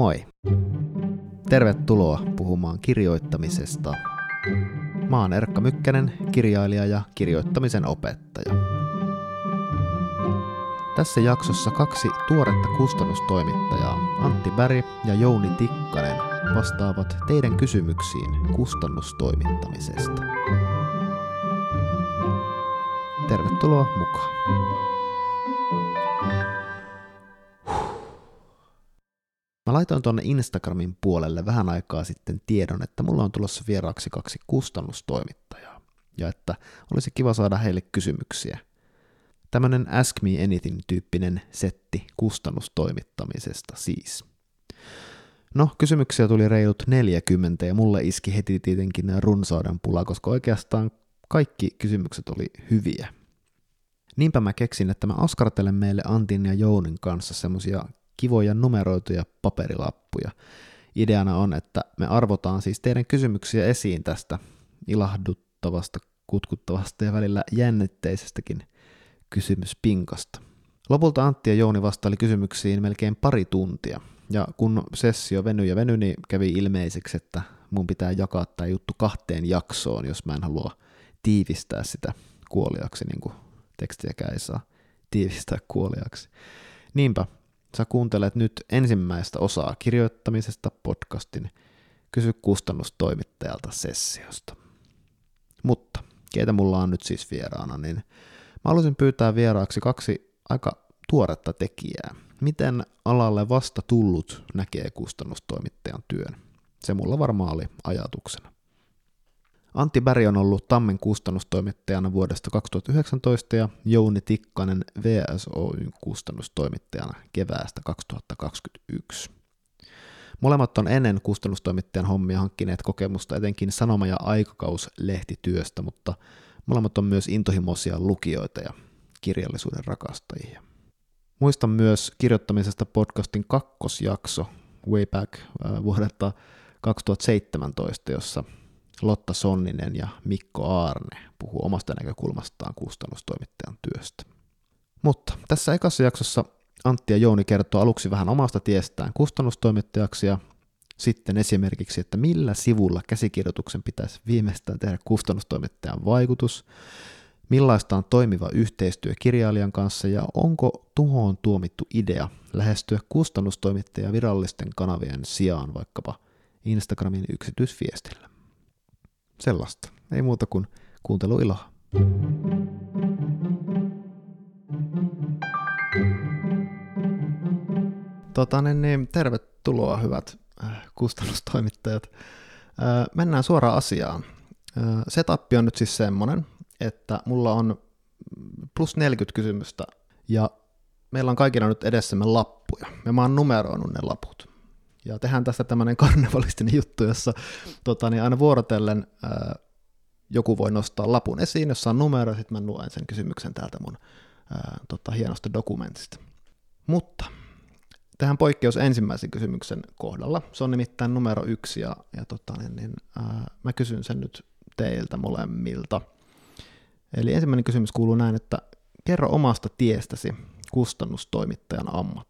moi! Tervetuloa puhumaan kirjoittamisesta. Mä oon Erkka Mykkänen, kirjailija ja kirjoittamisen opettaja. Tässä jaksossa kaksi tuoretta kustannustoimittajaa, Antti Bäri ja Jouni Tikkanen, vastaavat teidän kysymyksiin kustannustoimittamisesta. Tervetuloa mukaan! Mä laitoin tuonne Instagramin puolelle vähän aikaa sitten tiedon, että mulla on tulossa vieraaksi kaksi kustannustoimittajaa, ja että olisi kiva saada heille kysymyksiä. Tämmönen Ask Me Anything-tyyppinen setti kustannustoimittamisesta siis. No, kysymyksiä tuli reilut 40 ja mulle iski heti tietenkin runsauden pula, koska oikeastaan kaikki kysymykset oli hyviä. Niinpä mä keksin, että mä askartelen meille Antin ja Jounin kanssa semmosia kivoja numeroituja paperilappuja. Ideana on, että me arvotaan siis teidän kysymyksiä esiin tästä ilahduttavasta, kutkuttavasta ja välillä jännitteisestäkin kysymyspinkasta. Lopulta Antti ja Jouni vastaili kysymyksiin melkein pari tuntia, ja kun sessio venyi ja venyi, niin kävi ilmeiseksi, että mun pitää jakaa tämä juttu kahteen jaksoon, jos mä en halua tiivistää sitä kuoliaksi, niin kuin tekstiäkään ei saa tiivistää kuoliaksi. Niinpä, Sä kuuntelet nyt ensimmäistä osaa kirjoittamisesta podcastin Kysy kustannustoimittajalta sessiosta. Mutta keitä mulla on nyt siis vieraana, niin mä haluaisin pyytää vieraaksi kaksi aika tuoretta tekijää. Miten alalle vasta tullut näkee kustannustoimittajan työn? Se mulla varmaan oli ajatuksena. Antti Berg on ollut Tammen kustannustoimittajana vuodesta 2019 ja Jouni Tikkanen VSOYn kustannustoimittajana keväästä 2021. Molemmat on ennen kustannustoimittajan hommia hankkineet kokemusta etenkin sanoma- ja aikakauslehtityöstä, mutta molemmat on myös intohimoisia lukijoita ja kirjallisuuden rakastajia. Muistan myös kirjoittamisesta podcastin kakkosjakso way back äh, vuodelta 2017, jossa Lotta Sonninen ja Mikko Aarne puhuu omasta näkökulmastaan kustannustoimittajan työstä. Mutta tässä ekassa jaksossa Antti ja Jouni kertoo aluksi vähän omasta tiestään kustannustoimittajaksi ja sitten esimerkiksi, että millä sivulla käsikirjoituksen pitäisi viimeistään tehdä kustannustoimittajan vaikutus, millaista on toimiva yhteistyö kirjailijan kanssa ja onko tuhoon tuomittu idea lähestyä kustannustoimittajan virallisten kanavien sijaan vaikkapa Instagramin yksityisviestillä sellaista. Ei muuta kuin kuunteluiloa. Tota, niin, niin, tervetuloa hyvät äh, kustannustoimittajat. Äh, mennään suoraan asiaan. Äh, setup on nyt siis semmonen, että mulla on plus 40 kysymystä ja meillä on kaikilla nyt edessämme lappuja. Ja mä oon numeroinut ne laput. Ja tehdään tästä tämmöinen karnevalistinen juttu, jossa tota, niin aina vuorotellen ää, joku voi nostaa lapun esiin, jossa on numero, sitten mä luen sen kysymyksen täältä mun ää, tota, hienosta dokumentista. Mutta tähän poikkeus ensimmäisen kysymyksen kohdalla. Se on nimittäin numero yksi, ja, ja tota, niin, niin, ää, mä kysyn sen nyt teiltä molemmilta. Eli ensimmäinen kysymys kuuluu näin, että kerro omasta tiestäsi kustannustoimittajan ammat.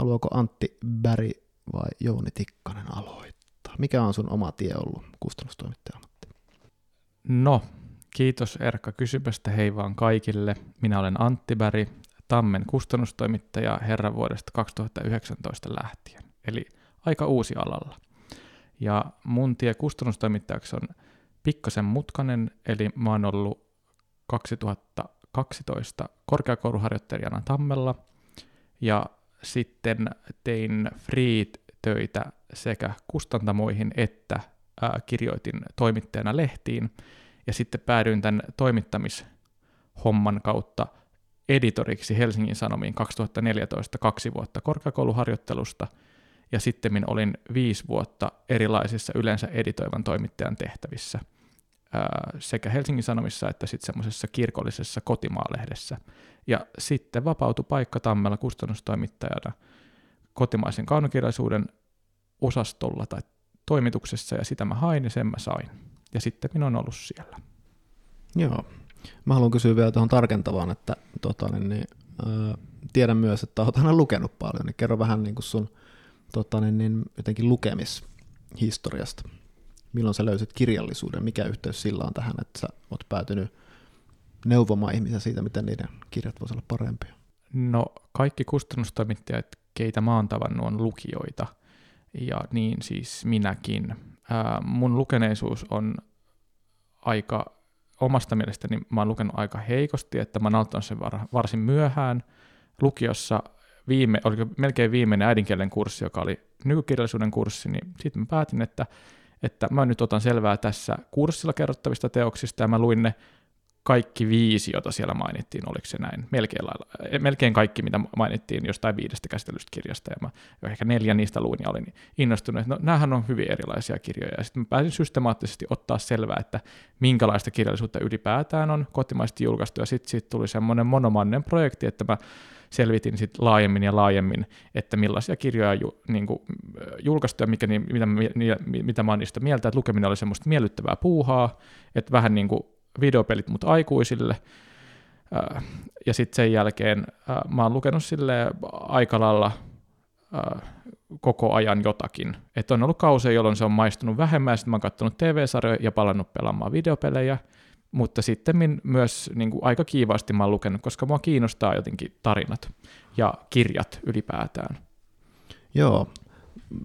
Haluaako Antti Bäri vai Jouni Tikkanen aloittaa? Mikä on sun oma tie ollut kustannustoimittaja No, kiitos Erkka kysymästä. Hei vaan kaikille. Minä olen Antti Bäri, Tammen kustannustoimittaja herran vuodesta 2019 lähtien. Eli aika uusi alalla. Ja mun tie kustannustoimittajaksi on pikkasen mutkanen, eli mä oon ollut 2012 korkeakouluharjoittelijana Tammella, ja sitten tein free-töitä sekä kustantamoihin että ää, kirjoitin toimittajana lehtiin, ja sitten päädyin tämän toimittamishomman kautta editoriksi Helsingin Sanomiin 2014 kaksi vuotta korkeakouluharjoittelusta, ja sitten olin viisi vuotta erilaisissa yleensä editoivan toimittajan tehtävissä – sekä Helsingin Sanomissa että sitten semmoisessa kirkollisessa kotimaalehdessä. Ja sitten vapautui paikka Tammella kustannustoimittajana kotimaisen kaunokirjallisuuden osastolla tai toimituksessa, ja sitä mä hain ja sen mä sain. Ja sitten minä on ollut siellä. Joo. Mä haluan kysyä vielä tuohon tarkentavaan, että tota, niin, niin, äh, tiedän myös, että olet aina lukenut paljon, niin kerro vähän niin kuin sun tota, niin, niin, jotenkin lukemishistoriasta. Milloin sä löysit kirjallisuuden? Mikä yhteys sillä on tähän, että sä oot päätynyt neuvomaan ihmisiä siitä, miten niiden kirjat voisivat olla parempia? No kaikki kustannustoimittajat, keitä mä oon tavannut, on lukijoita. Ja niin siis minäkin. Ää, mun lukeneisuus on aika, omasta mielestäni mä oon lukenut aika heikosti, että mä oon sen var, varsin myöhään. Lukiossa viime, oliko melkein viimeinen äidinkielen kurssi, joka oli nykykirjallisuuden kurssi, niin sitten mä päätin, että, että mä nyt otan selvää tässä kurssilla kerrottavista teoksista, ja mä luin ne kaikki viisi, jota siellä mainittiin, oliko se näin, melkein, lailla, melkein kaikki, mitä mainittiin jostain viidestä käsitellystä kirjasta, ja mä ehkä neljä niistä luin ja olin innostunut, että no näähän on hyvin erilaisia kirjoja, ja sitten mä pääsin systemaattisesti ottaa selvää, että minkälaista kirjallisuutta ylipäätään on kotimaisesti julkaistu, ja sitten sit tuli semmoinen monomannen projekti, että mä selvitin sit laajemmin ja laajemmin, että millaisia kirjoja ju, niin kuin, julkaistu ja mikä, niin, mitä, mitä mä oon niistä mieltä, että lukeminen oli semmoista miellyttävää puuhaa, että vähän niin kuin videopelit mut aikuisille, ja sitten sen jälkeen mä oon lukenut sille aika lailla koko ajan jotakin. Että on ollut kausia, jolloin se on maistunut vähemmän, ja sitten mä oon katsonut TV-sarjoja ja palannut pelaamaan videopelejä, mutta sitten myös niin kuin aika kiivaasti mä oon lukenut, koska mua kiinnostaa jotenkin tarinat ja kirjat ylipäätään. Joo,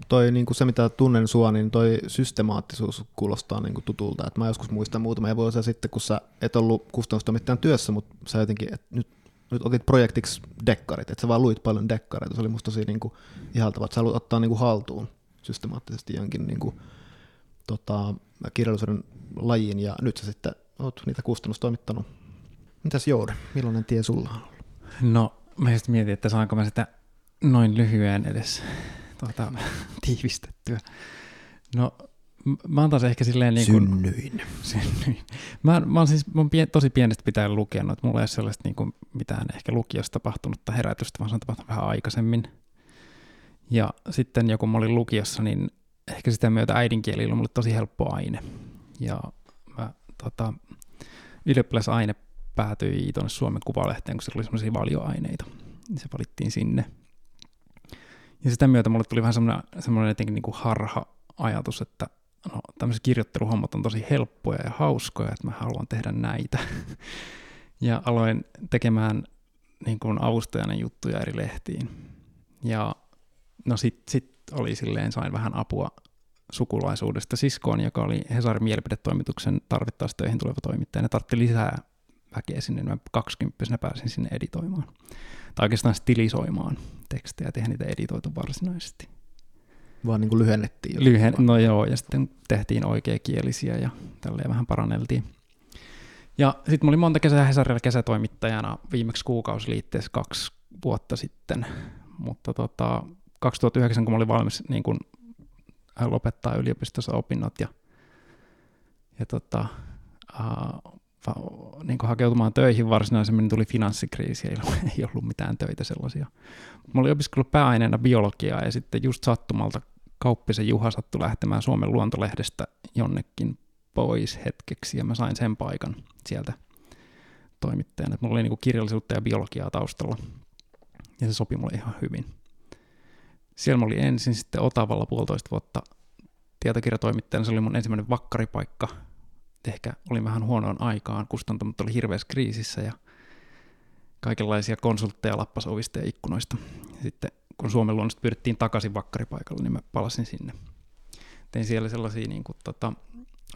toi niin kuin se, mitä tunnen sua, niin toi systemaattisuus kuulostaa niin kuin tutulta. Et mä joskus muistan muutamia vuosia sitten, kun sä et ollut kustannustoimittajan työssä, mutta sä jotenkin, et nyt, nyt otit projektiksi dekkarit, että sä vaan luit paljon dekkareita. Se oli musta tosi niin kuin ihaltavaa, että sä haluat ottaa niin kuin haltuun systemaattisesti jonkin niin kuin, tota, kirjallisuuden lajiin, ja nyt sä sitten oot niitä kustannustoimittanut. Mitäs Joode, millainen tie sulla on ollut? No, mä just mietin, että saanko mä sitä noin lyhyen edes tuota, tiivistettyä. No, mä oon taas ehkä silleen niin kuin... Synnyin. Synnyin. Mä, mä oon siis mä oon pien, tosi pienestä pitäen lukenut, että mulla ei ole sellaista niin kuin mitään ehkä lukiossa tapahtunutta herätystä, vaan se on tapahtunut vähän aikaisemmin. Ja sitten joku mä olin lukiossa, niin ehkä sitä myötä äidinkieli oli mulle tosi helppo aine. Ja tota, ylioppilasaine päätyi tuonne Suomen Kuvalehteen, kun se oli semmoisia valioaineita. Se valittiin sinne. Ja sitä myötä mulle tuli vähän semmoinen, semmoinen jotenkin niin kuin harha-ajatus, että no, tämmöiset kirjoitteluhommat on tosi helppoja ja hauskoja, että mä haluan tehdä näitä. ja aloin tekemään niin kuin avustajana juttuja eri lehtiin. Ja no sit, sit oli silleen, sain vähän apua sukulaisuudesta siskoon, joka oli Hesarin mielipidetoimituksen tarvittaessa töihin tuleva toimittaja. Ne tarvitti lisää väkeä sinne, niin mä 20 pääsin sinne editoimaan tai oikeastaan stilisoimaan tekstejä, tehdä niitä editoitu varsinaisesti. Vaan niin kuin lyhennettiin? Lyhen, no joo, ja sitten tehtiin oikeakielisiä ja tälleen vähän paranneltiin. Ja sitten mä olin monta kesää Hesarilla kesätoimittajana viimeksi kuukausiliitteessä kaksi vuotta sitten, mutta tota, 2009, kun mä olin valmis niin kun, lopettaa yliopistossa opinnot ja, ja tota, uh, niin hakeutumaan töihin varsinaisemmin, tuli finanssikriisi, ei, ei ollut mitään töitä sellaisia. Mä olin opiskellut pääaineena biologiaa ja sitten just sattumalta Kauppisen Juha sattui lähtemään Suomen luontolehdestä jonnekin pois hetkeksi ja mä sain sen paikan sieltä toimittajana. Mulla oli niin kirjallisuutta ja biologiaa taustalla ja se sopi mulle ihan hyvin. Siellä mä olin ensin sitten Otavalla puolitoista vuotta tietokirjatoimittajana. Se oli mun ensimmäinen vakkaripaikka ehkä olin vähän huonoon aikaan, kustantamot oli hirveässä kriisissä ja kaikenlaisia konsultteja lappas ovista ja ikkunoista. Sitten kun Suomen luonnosta pyydettiin takaisin vakkaripaikalle, niin mä palasin sinne. Tein siellä sellaisia, niin kuin, tota,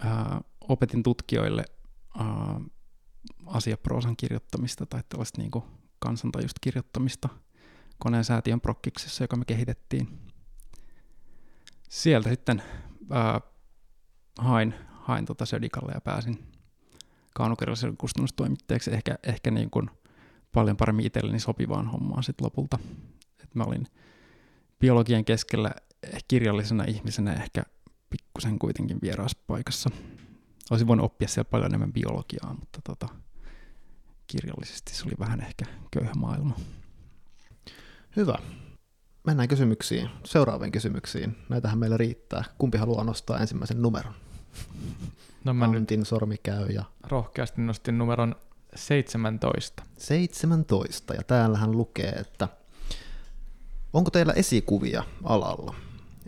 ää, opetin tutkijoille ää, asiaproosan kirjoittamista tai tällaista niin kuin kansantajusta kirjoittamista koneen säätiön prokkiksessa, joka me kehitettiin. Sieltä sitten ää, hain hain tota Södikalle ja pääsin kaunokirjallisen kustannustoimittajaksi ehkä, ehkä niin kuin paljon paremmin itselleni sopivaan hommaan sitten lopulta. Et mä olin biologian keskellä kirjallisena ihmisenä ehkä pikkusen kuitenkin vieraassa paikassa. Olisin voinut oppia siellä paljon enemmän biologiaa, mutta tota, kirjallisesti se oli vähän ehkä köyhä maailma. Hyvä. Mennään kysymyksiin, seuraaviin kysymyksiin. Näitähän meillä riittää. Kumpi haluaa nostaa ensimmäisen numeron? No mä Antin sormi käy ja... Rohkeasti nostin numeron 17. 17, ja täällähän lukee, että Onko teillä esikuvia alalla?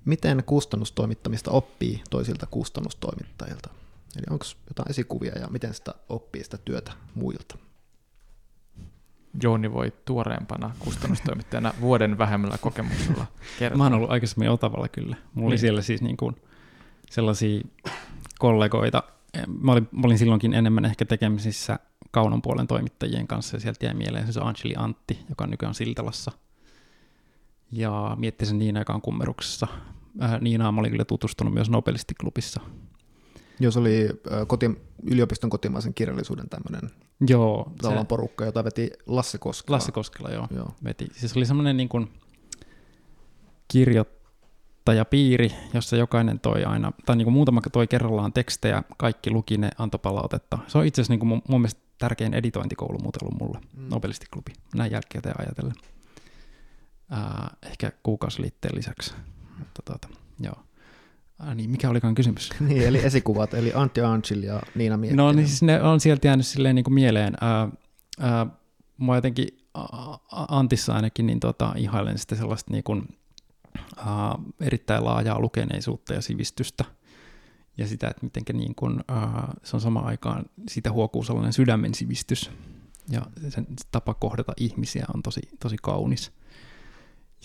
Miten kustannustoimittamista oppii toisilta kustannustoimittajilta? Eli onko jotain esikuvia ja miten sitä oppii sitä työtä muilta? Jooni voi tuoreempana kustannustoimittajana vuoden vähemmällä kokemuksella kertoa. Mä oon ollut aikaisemmin Otavalla kyllä. Mulla oli Niin. siellä siis niin kuin sellaisia kollegoita. Mä olin, mä olin silloinkin enemmän ehkä tekemisissä kaunon puolen toimittajien kanssa, ja sieltä jäi mieleen se Angeli Antti, joka on nykyään Siltalassa. Ja mietti sen Niina, joka on kummeruksessa. Äh, Niinaa mä olin kyllä tutustunut myös Nobelistiklubissa. Jos oli ö, koti, yliopiston kotimaisen kirjallisuuden tämmöinen Joo, se, porukka, jota veti Lasse Koskela. Lasse Koskela, joo. Joo. veti. Siis oli semmoinen niin kuin kirjoittajapiiri, jossa jokainen toi aina, tai niin kuin muutama toi kerrallaan tekstejä, kaikki luki ne, antoi palautetta. Se on itse asiassa niin kuin mun, mun mielestä tärkein editointikoulu muuten ollut mulle, Mm. Nobelistiklubi, näin jälkikäteen ajatellen. Ää, ehkä kuukausiliitteen lisäksi. Mutta tuota, joo. Ää, niin, mikä olikaan kysymys? Niin, eli esikuvat, eli Antti Angel ja Niina Miettinen. No niin siis ne on sieltä jäänyt silleen niin kuin mieleen. Ää, ää, mua jotenkin Antissa ainakin niin tota, ihailen sitä sellaista niin kuin, ää, erittäin laajaa lukeneisuutta ja sivistystä. Ja sitä, että miten niin kuin, ää, se on samaan aikaan, siitä huokuu sellainen sydämen sivistys. Ja sen tapa kohdata ihmisiä on tosi, tosi kaunis.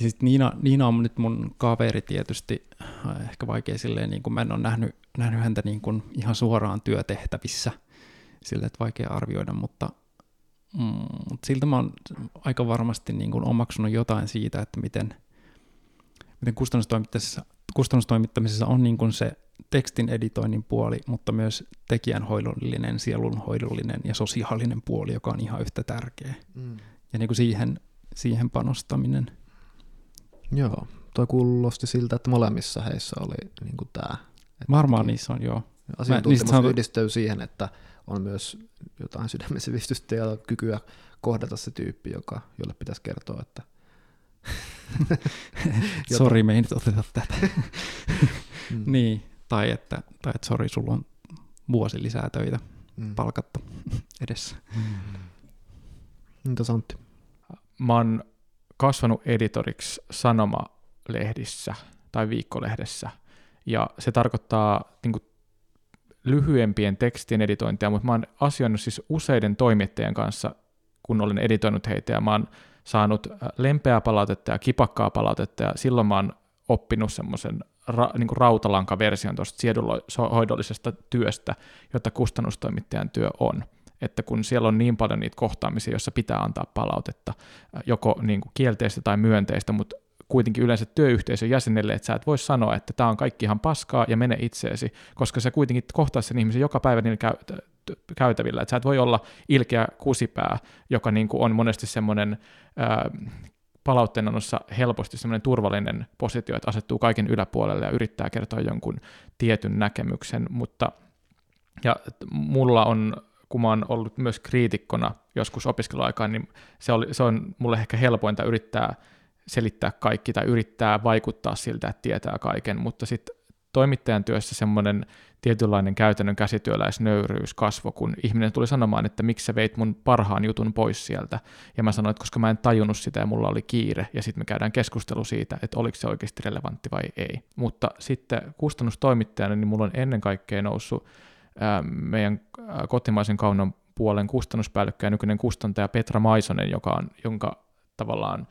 Ja sitten Niina, Niina on nyt mun kaveri tietysti, äh, ehkä vaikea silleen, niin kuin mä en ole nähnyt, nähnyt häntä niin kuin ihan suoraan työtehtävissä, sillä että vaikea arvioida, mutta, mm, mutta siltä mä oon aika varmasti niin kuin omaksunut jotain siitä, että miten, miten kustannustoimittamisessa, kustannustoimittamisessa on niin kuin se tekstin editoinnin puoli, mutta myös tekijänhoidollinen, sielunhoidollinen ja sosiaalinen puoli, joka on ihan yhtä tärkeä. Mm. Ja niin kuin siihen, siihen panostaminen. Joo, toi kuulosti siltä, että molemmissa heissä oli niin kuin tämä. Varmaan niissä on, joo. Asiantuntemus sanottu- yhdistyy siihen, että on myös jotain sydämen sivistystä ja kykyä kohdata se tyyppi, joka, jolle pitäisi kertoa, että Sori, me ei nyt oteta tätä. mm, niin, tai että, tai että sori, sulla on vuosi lisää töitä mm. palkattu edessä. Entäs Antti? Mä oon kasvanut editoriksi sanomalehdissä tai viikkolehdessä, ja se tarkoittaa niin kuin, lyhyempien tekstien editointia, mutta mä oon asioinut siis useiden toimittajien kanssa, kun olen editoinut heitä, ja mä oon saanut äh, lempeää palautetta ja kipakkaa palautetta, ja silloin mä oon oppinut semmoisen ra, niin rautalankaversion tuosta siedunhoidollisesta työstä, jota kustannustoimittajan työ on. Että kun siellä on niin paljon niitä kohtaamisia, joissa pitää antaa palautetta, joko niin kuin kielteistä tai myönteistä, mutta kuitenkin yleensä työyhteisön jäsenelle, että sä et voi sanoa, että tämä on kaikki ihan paskaa ja mene itseesi, koska sä kuitenkin kohtaa sen ihmisen joka päivä t- käytävillä, että sä et voi olla ilkeä kusipää, joka niin kuin on monesti semmoinen ää, palautteenonossa helposti semmoinen turvallinen positio, että asettuu kaiken yläpuolelle ja yrittää kertoa jonkun tietyn näkemyksen, mutta ja mulla on, kun mä oon ollut myös kriitikkona joskus opiskeluaikaan, niin se, oli, se on mulle ehkä helpointa yrittää selittää kaikki tai yrittää vaikuttaa siltä, että tietää kaiken, mutta sitten toimittajan työssä semmoinen tietynlainen käytännön käsityöläisnöyryys kasvo, kun ihminen tuli sanomaan, että miksi sä veit mun parhaan jutun pois sieltä. Ja mä sanoin, että koska mä en tajunnut sitä ja mulla oli kiire, ja sitten me käydään keskustelu siitä, että oliko se oikeasti relevantti vai ei. Mutta sitten kustannustoimittajana, niin mulla on ennen kaikkea noussut meidän kotimaisen kaunon puolen kustannuspäällikkö ja nykyinen kustantaja Petra Maisonen, joka on, jonka tavallaan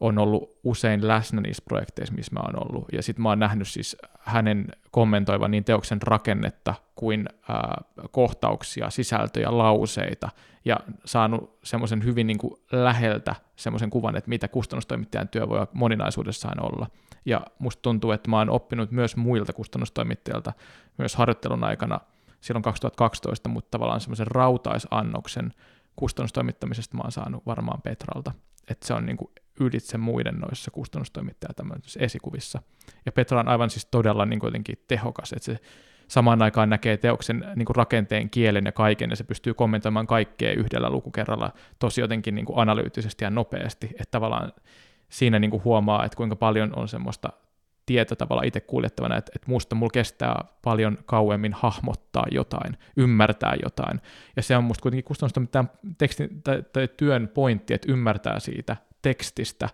on ollut usein läsnä niissä projekteissa, missä mä oon ollut. Ja sitten mä oon nähnyt siis hänen kommentoivan niin teoksen rakennetta kuin ää, kohtauksia, sisältöjä, lauseita, ja saanut semmoisen hyvin niin kuin läheltä semmoisen kuvan, että mitä kustannustoimittajan työ voi moninaisuudessaan olla. Ja musta tuntuu, että mä oon oppinut myös muilta kustannustoimittajilta myös harjoittelun aikana silloin 2012, mutta tavallaan semmoisen rautaisannoksen kustannustoimittamisesta mä oon saanut varmaan Petralta. Että se on niin kuin ylitse muiden noissa kustannustoimittaja tämmöisissä esikuvissa. Ja Petra on aivan siis todella niin jotenkin tehokas, että se samaan aikaan näkee teoksen niin kuin rakenteen, kielen ja kaiken, ja se pystyy kommentoimaan kaikkea yhdellä lukukerralla tosi jotenkin niin kuin analyyttisesti ja nopeasti, että tavallaan siinä niin kuin huomaa, että kuinka paljon on semmoista tietä tavalla itse kuljettavana, että, että musta mulla kestää paljon kauemmin hahmottaa jotain, ymmärtää jotain, ja se on musta kuitenkin kustannustoimittajan tekstin tai, tai työn pointti, että ymmärtää siitä tekstistä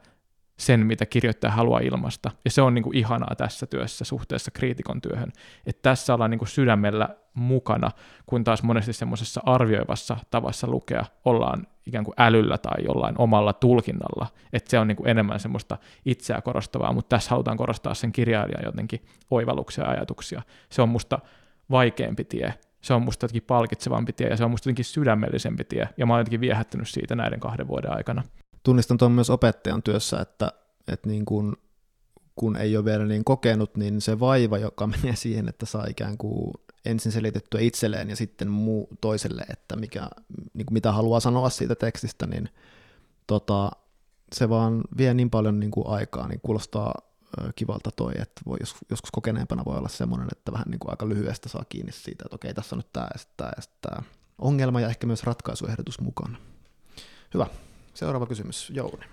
sen, mitä kirjoittaja haluaa ilmasta. Ja se on niin kuin ihanaa tässä työssä suhteessa kriitikon työhön. Että tässä ollaan niin kuin sydämellä mukana, kun taas monesti semmoisessa arvioivassa tavassa lukea ollaan ikään kuin älyllä tai jollain omalla tulkinnalla. Että se on niin kuin enemmän semmoista itseä korostavaa, mutta tässä halutaan korostaa sen kirjailijan jotenkin oivalluksia ja ajatuksia. Se on musta vaikeampi tie, se on musta jotenkin palkitsevampi tie ja se on musta jotenkin sydämellisempi tie, ja mä oon jotenkin viehättynyt siitä näiden kahden vuoden aikana tunnistan tuon myös opettajan työssä, että, että niin kuin, kun ei ole vielä niin kokenut, niin se vaiva, joka menee siihen, että saa ikään kuin ensin selitettyä itselleen ja sitten muu toiselle, että mikä, niin kuin mitä haluaa sanoa siitä tekstistä, niin tota, se vaan vie niin paljon niin kuin aikaa, niin kuulostaa kivalta toi, että voi joskus, joskus kokeneempana voi olla semmoinen, että vähän niin kuin aika lyhyestä saa kiinni siitä, että okei, tässä on nyt tämä ja tämä ja tämä ongelma ja ehkä myös ratkaisuehdotus mukana. Hyvä. Seuraava kysymys, Jouni.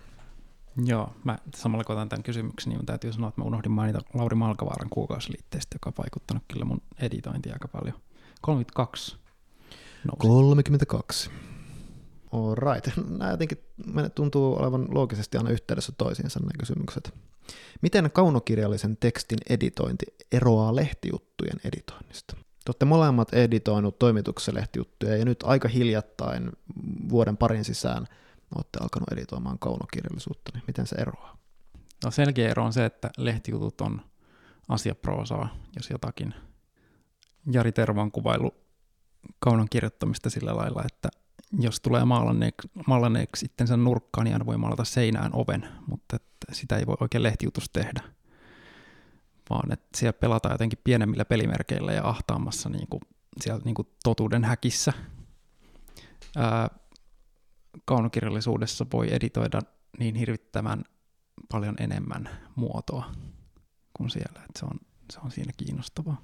Joo, mä samalla kun otan tämän kysymyksen, niin täytyy sanoa, että mä unohdin mainita Lauri Malkavaaran kuukausiliitteestä, joka on vaikuttanut kyllä mun editointiin aika paljon. 32 nousi. 32. All right. Nämä jotenkin tuntuu olevan loogisesti aina yhteydessä toisiinsa nämä kysymykset. Miten kaunokirjallisen tekstin editointi eroaa lehtijuttujen editoinnista? Te olette molemmat editoinut toimituksessa lehtijuttuja ja nyt aika hiljattain vuoden parin sisään – olette alkanut editoimaan kaunokirjallisuutta, niin miten se eroaa? No selkeä ero on se, että lehtijutut on asiaproosaa, jos jotakin. Jari Tervo on kuvailu kaunon kirjoittamista sillä lailla, että jos tulee maalanneeksi, sitten sen nurkkaan, niin voi maalata seinään oven, mutta sitä ei voi oikein lehtijutus tehdä. Vaan että siellä pelataan jotenkin pienemmillä pelimerkeillä ja ahtaammassa niin kuin, siellä niin kuin totuuden häkissä. Ää, kaunokirjallisuudessa voi editoida niin hirvittävän paljon enemmän muotoa kuin siellä, että se on, se on siinä kiinnostavaa.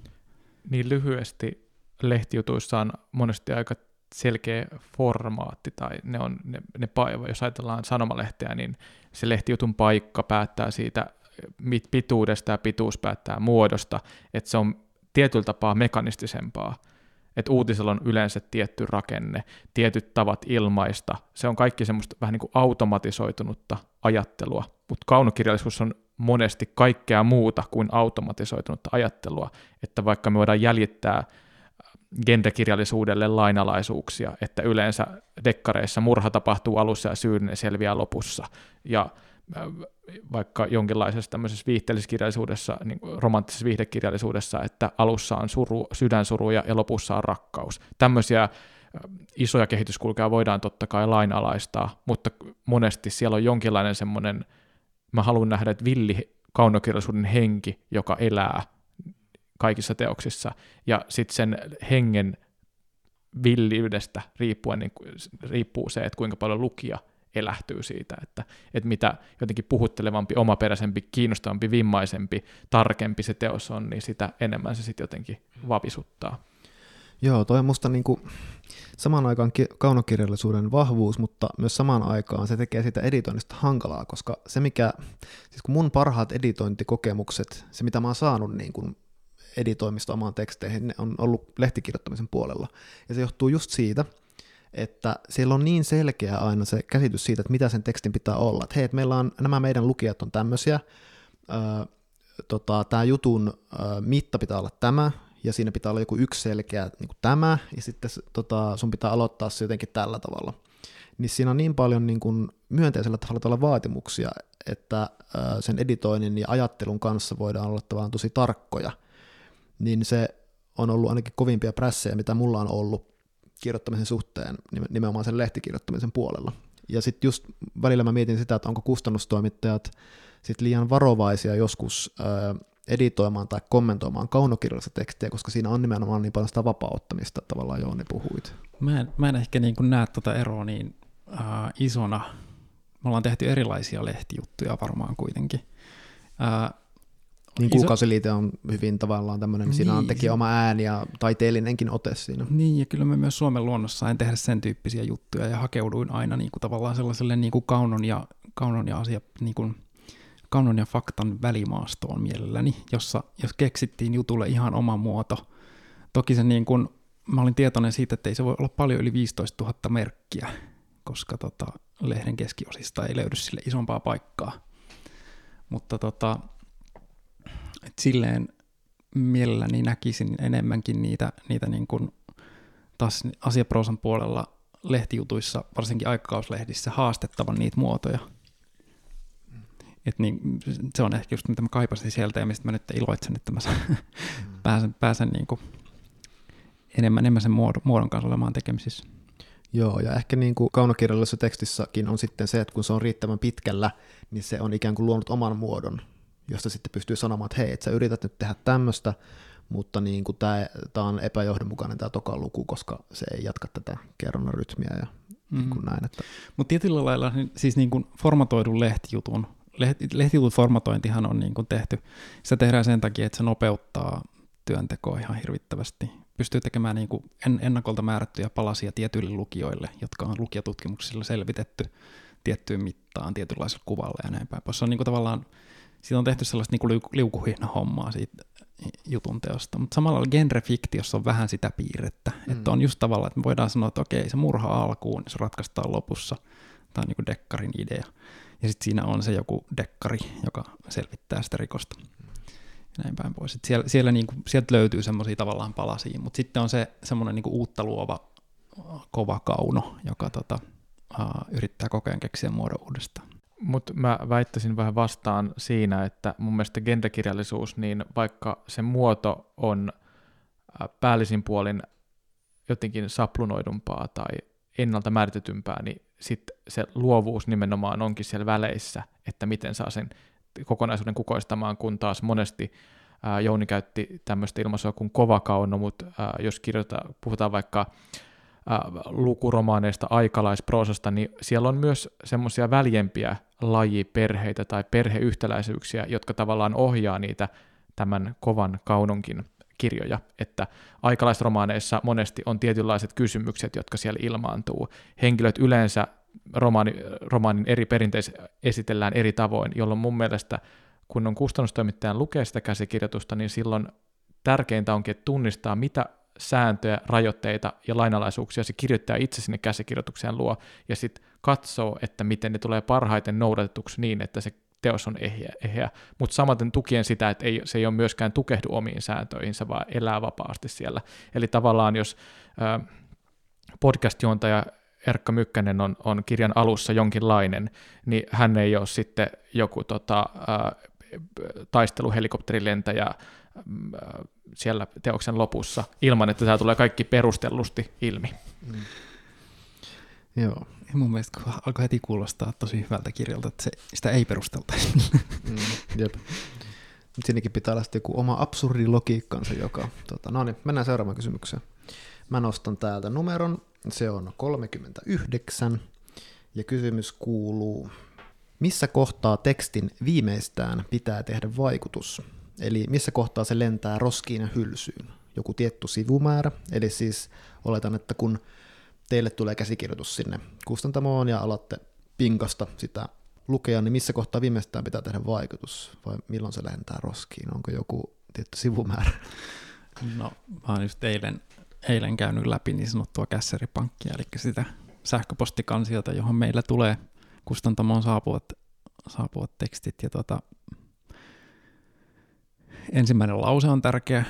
Niin lyhyesti lehtijutuissa on monesti aika selkeä formaatti, tai ne on, ne, ne, jos ajatellaan sanomalehteä, niin se lehtijutun paikka päättää siitä pituudesta ja pituus päättää muodosta, että se on tietyllä tapaa mekanistisempaa että uutisella on yleensä tietty rakenne, tietyt tavat ilmaista, se on kaikki semmoista vähän niin kuin automatisoitunutta ajattelua, mutta kaunokirjallisuus on monesti kaikkea muuta kuin automatisoitunutta ajattelua, että vaikka me voidaan jäljittää äh, genderkirjallisuudelle lainalaisuuksia, että yleensä dekkareissa murha tapahtuu alussa ja syyllinen selviää lopussa, ja vaikka jonkinlaisessa tämmöisessä viihteelliskirjallisuudessa, niin romanttisessa viihdekirjallisuudessa, että alussa on suru, sydänsuruja ja lopussa on rakkaus. Tämmöisiä isoja kehityskulkuja voidaan totta kai lainalaistaa, mutta monesti siellä on jonkinlainen semmoinen, mä haluan nähdä, että villi kaunokirjallisuuden henki, joka elää kaikissa teoksissa, ja sitten sen hengen villiydestä riippuen, niin riippuu se, että kuinka paljon lukija elähtyy siitä, että, että mitä jotenkin puhuttelevampi, omaperäisempi, kiinnostavampi, vimmaisempi, tarkempi se teos on, niin sitä enemmän se sitten jotenkin vavisuttaa. Joo, toi on musta niin kuin samaan aikaan kaunokirjallisuuden vahvuus, mutta myös samaan aikaan se tekee sitä editoinnista hankalaa, koska se mikä, siis kun mun parhaat editointikokemukset, se mitä mä oon saanut niin kuin editoimista omaan teksteihin, ne on ollut lehtikirjoittamisen puolella. Ja se johtuu just siitä, että siellä on niin selkeä aina se käsitys siitä, että mitä sen tekstin pitää olla. Että hei, että meillä on, nämä meidän lukijat on tämmöisiä, tota, tämä jutun öö, mitta pitää olla tämä, ja siinä pitää olla joku yksi selkeä niin kuin tämä, ja sitten tota, sun pitää aloittaa se jotenkin tällä tavalla. Niin siinä on niin paljon niin kuin myönteisellä tavalla vaatimuksia, että öö, sen editoinnin ja ajattelun kanssa voidaan olla tavallaan tosi tarkkoja. Niin se on ollut ainakin kovimpia prässejä, mitä mulla on ollut kirjoittamisen suhteen, nimenomaan sen lehtikirjoittamisen puolella. Ja sitten just välillä mä mietin sitä, että onko kustannustoimittajat sit liian varovaisia joskus editoimaan tai kommentoimaan kaunokirjallista tekstiä, koska siinä on nimenomaan niin paljon sitä vapauttamista, tavallaan Jouni puhuit. Mä en, mä en ehkä niin kuin näe tuota eroa niin äh, isona. Me ollaan tehty erilaisia lehtijuttuja varmaan kuitenkin. Äh, niin kuukausiliite on hyvin tavallaan tämmöinen, niin, siinä on teki oma ääni ja taiteellinenkin ote siinä. Niin, ja kyllä me myös Suomen luonnossa en tehdä sen tyyppisiä juttuja, ja hakeuduin aina niin kuin tavallaan sellaiselle niin kuin kaunon, ja, kaunon ja asia, niin kuin, kaunon ja faktan välimaastoon mielelläni, jossa jos keksittiin jutulle ihan oma muoto. Toki se niin kuin, mä olin tietoinen siitä, että ei se voi olla paljon yli 15 000 merkkiä, koska tota, lehden keskiosista ei löydy sille isompaa paikkaa Mutta tota, silleen mielelläni näkisin enemmänkin niitä, niitä niin kuin taas asiaproosan puolella lehtijutuissa, varsinkin aikakauslehdissä, haastettavan niitä muotoja. Et niin, se on ehkä just mitä mä kaipasin sieltä ja mistä mä nyt iloitsen, että mä mm. pääsen, pääsen niin kuin enemmän, enemmän sen muodon, muodon kanssa olemaan tekemisissä. Joo, ja ehkä niin kuin kaunokirjallisessa tekstissäkin on sitten se, että kun se on riittävän pitkällä, niin se on ikään kuin luonut oman muodon, josta sitten pystyy sanomaan, että hei, että sä yrität nyt tehdä tämmöistä, mutta niin kuin tämä, tämä on epäjohdonmukainen tämä toka luku, koska se ei jatka tätä kerronnan rytmiä ja mm. niin kuin näin. Että... Mutta tietyllä lailla niin siis niin kuin formatoidun lehtijutun, lehtijutun formatointihan on niin kuin tehty, sitä tehdään sen takia, että se nopeuttaa työntekoa ihan hirvittävästi. Pystyy tekemään niin kuin ennakolta määrättyjä palasia tietyille lukijoille, jotka on lukijatutkimuksilla selvitetty tiettyyn mittaan, tietynlaisella kuvalla ja näin päin. Se on niin kuin tavallaan, siitä on tehty sellaista niin liukuhihna hommaa siitä jutun teosta, mutta samalla genrefiktiossa on vähän sitä piirrettä, mm. että on just tavallaan, että me voidaan sanoa, että okei, se murha alkuun, se ratkaistaan lopussa, tämä on niin dekkarin idea, ja sitten siinä on se joku dekkari, joka selvittää sitä rikosta. Ja näin päin pois. Et siellä, siellä niin kuin, sieltä löytyy semmoisia tavallaan palasia, mutta sitten on se semmoinen niin uutta luova kova kauno, joka tota, uh, yrittää koko ajan keksiä muodon uudestaan. Mutta mä väittäisin vähän vastaan siinä, että mun mielestä genderkirjallisuus, niin vaikka se muoto on päällisin puolin jotenkin saplunoidumpaa tai ennalta määritetympää, niin sitten se luovuus nimenomaan onkin siellä väleissä, että miten saa sen kokonaisuuden kukoistamaan, kun taas monesti ää, Jouni käytti tämmöistä ilmaisua kuin kova kauno, mutta ää, jos kirjoita, puhutaan vaikka ää, lukuromaaneista, aikalaisproosasta, niin siellä on myös semmoisia väljempiä lajiperheitä tai perheyhtäläisyyksiä, jotka tavallaan ohjaa niitä tämän kovan kaunonkin kirjoja, että aikalaisromaaneissa monesti on tietynlaiset kysymykset, jotka siellä ilmaantuu. Henkilöt yleensä romaani, romaanin eri perinteissä esitellään eri tavoin, jolloin mun mielestä kun on kustannustoimittajan lukee sitä käsikirjoitusta, niin silloin tärkeintä onkin, että tunnistaa, mitä sääntöjä, rajoitteita ja lainalaisuuksia se kirjoittaja itse sinne käsikirjoitukseen luo, ja sitten katsoo, että miten ne tulee parhaiten noudatetuksi niin, että se teos on ehjä, ehjä. mutta samaten tukien sitä, että ei, se ei ole myöskään tukehdu omiin sääntöihinsä, vaan elää vapaasti siellä. Eli tavallaan jos äh, podcast-juontaja Erkka Mykkänen on, on kirjan alussa jonkinlainen, niin hän ei ole sitten joku tota, äh, taisteluhelikopterilentäjä siellä teoksen lopussa, ilman että tämä tulee kaikki perustellusti ilmi. Mm. Joo. Ja mun mielestä alkoi heti kuulostaa tosi hyvältä kirjalta, että se, sitä ei perusteltaisi. Mm, jep. Siinäkin pitää olla joku oma absurdi logiikkansa, joka... Tota, no niin, mennään seuraavaan kysymykseen. Mä nostan täältä numeron, se on 39, ja kysymys kuuluu, missä kohtaa tekstin viimeistään pitää tehdä vaikutus? Eli missä kohtaa se lentää roskiin ja hylsyyn? Joku tietty sivumäärä, eli siis oletan, että kun teille tulee käsikirjoitus sinne kustantamoon ja alatte pinkasta sitä lukea, niin missä kohtaa viimeistään pitää tehdä vaikutus, vai milloin se lentää roskiin? Onko joku tietty sivumäärä? No, mä oon just eilen, eilen käynyt läpi niin sanottua kässeripankkia, eli sitä sähköpostikansiota, johon meillä tulee kustantamoon saapuvat, saapuvat tekstit. Ja tota, ensimmäinen lause on tärkeä,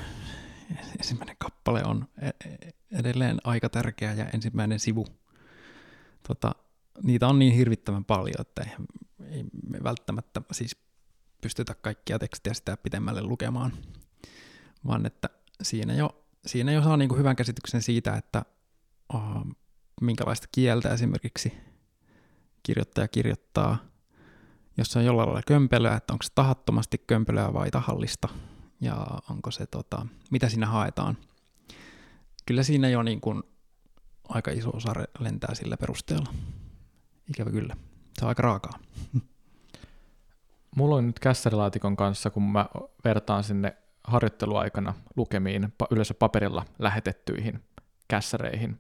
ensimmäinen kappale on e- e- edelleen aika tärkeä ja ensimmäinen sivu. Tota, niitä on niin hirvittävän paljon, että ei, me välttämättä siis pystytä kaikkia tekstiä sitä pitemmälle lukemaan, vaan että siinä jo, siinä jo saa niin kuin hyvän käsityksen siitä, että oh, minkälaista kieltä esimerkiksi kirjoittaja kirjoittaa, jos se on jollain lailla kömpelöä, että onko se tahattomasti kömpelöä vai tahallista, ja onko se, tota, mitä siinä haetaan. Kyllä siinä jo niin kuin aika iso osa lentää sillä perusteella. Ikävä kyllä. Se on aika raakaa. Mulla on nyt kässärilaatikon kanssa, kun mä vertaan sinne harjoitteluaikana lukemiin yleensä paperilla lähetettyihin kässäreihin,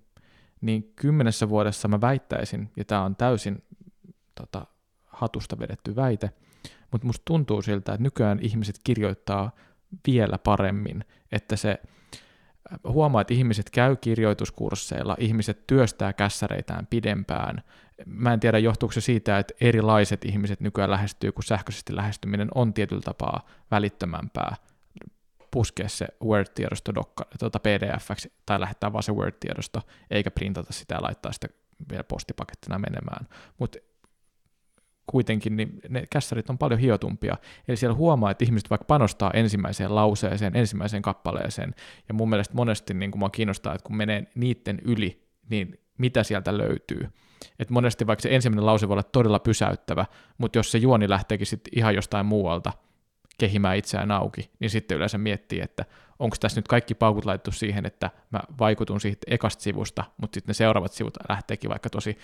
niin kymmenessä vuodessa mä väittäisin, ja tämä on täysin tota, hatusta vedetty väite, mutta musta tuntuu siltä, että nykyään ihmiset kirjoittaa vielä paremmin, että se huomaa, että ihmiset käy kirjoituskursseilla, ihmiset työstää kässäreitään pidempään. Mä en tiedä, johtuuko se siitä, että erilaiset ihmiset nykyään lähestyy, kun sähköisesti lähestyminen on tietyllä tapaa välittömämpää puskea se Word-tiedosto tuota pdf tai lähettää vaan se Word-tiedosto, eikä printata sitä ja laittaa sitä vielä postipakettina menemään. Mutta kuitenkin niin ne kässärit on paljon hiotumpia. Eli siellä huomaa, että ihmiset vaikka panostaa ensimmäiseen lauseeseen, ensimmäiseen kappaleeseen, ja mun mielestä monesti niin mua kiinnostaa, että kun menee niiden yli, niin mitä sieltä löytyy. Et monesti vaikka se ensimmäinen lause voi olla todella pysäyttävä, mutta jos se juoni lähteekin sitten ihan jostain muualta kehimään itseään auki, niin sitten yleensä miettii, että onko tässä nyt kaikki paukut laitettu siihen, että mä vaikutun siitä ekasta sivusta, mutta sitten ne seuraavat sivut lähteekin vaikka tosi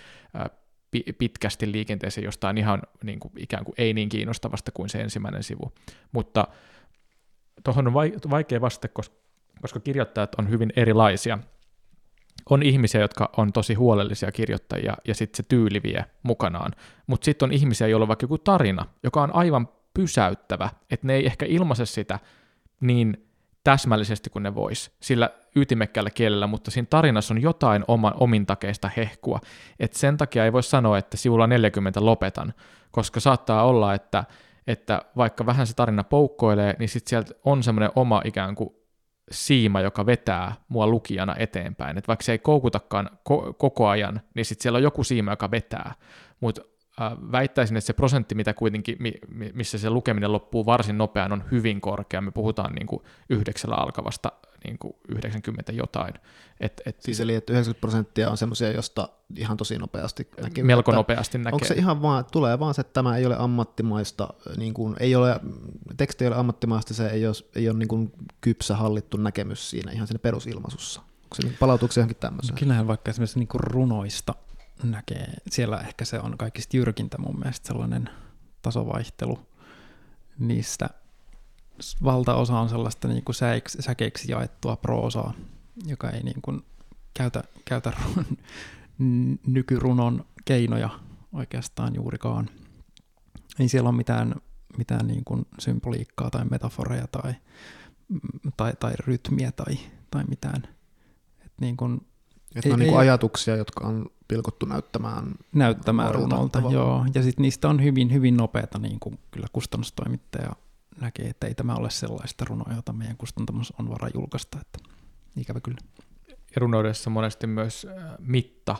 pitkästi liikenteeseen jostain ihan niin kuin, ikään kuin ei niin kiinnostavasta kuin se ensimmäinen sivu. Mutta tuohon on vaikea vastata, koska, kirjoittajat on hyvin erilaisia. On ihmisiä, jotka on tosi huolellisia kirjoittajia ja sitten se tyyli vie mukanaan. Mutta sitten on ihmisiä, joilla on vaikka joku tarina, joka on aivan pysäyttävä, että ne ei ehkä ilmaise sitä niin täsmällisesti kuin ne vois sillä ytimekkäällä kielellä, mutta siinä tarinassa on jotain oma, omintakeista hehkua. Et sen takia ei voi sanoa, että sivulla 40 lopetan, koska saattaa olla, että, että vaikka vähän se tarina poukkoilee, niin sitten sieltä on semmoinen oma ikään kuin siima, joka vetää mua lukijana eteenpäin. Et vaikka se ei koukutakaan ko- koko ajan, niin sitten siellä on joku siima, joka vetää. Mutta väittäisin, että se prosentti, mitä kuitenkin, missä se lukeminen loppuu varsin nopeaan, on hyvin korkea. Me puhutaan niin kuin yhdeksällä alkavasta niin kuin 90 jotain. Et, et, siis eli, että 90 prosenttia on semmoisia, josta ihan tosi nopeasti näkyy. Melko että, nopeasti näkee. Onko se ihan vaan, tulee vaan se, että tämä ei ole ammattimaista, niin kuin, ei ole, teksti ei ole ammattimaista, se ei ole, ei ole niin kuin kypsä hallittu näkemys siinä ihan siinä perusilmaisussa. Onko se niin, palautuuko se johonkin tämmöiseen? Kyllähän vaikka esimerkiksi niin kuin runoista näkee, siellä ehkä se on kaikista jyrkintä mun mielestä sellainen tasovaihtelu. Niistä valtaosa on sellaista niin kuin säkeiksi, säkeiksi jaettua proosaa, joka ei niin kuin käytä, käytä run, nykyrunon keinoja oikeastaan juurikaan. Ei siellä ole mitään, mitään niin kuin symboliikkaa tai metaforeja tai, tai, tai rytmiä tai, tai mitään. Et niin kuin, että ei, on niin kuin ajatuksia, jotka on pilkottu näyttämään näyttämään runolta, joo. Ja sitten niistä on hyvin, hyvin nopeata, niin kuin kyllä kustannustoimittaja näkee, että ei tämä ole sellaista runoa, jota meidän kustantamus on vara julkaista, että ikävä kyllä runoudessa monesti myös äh, mitta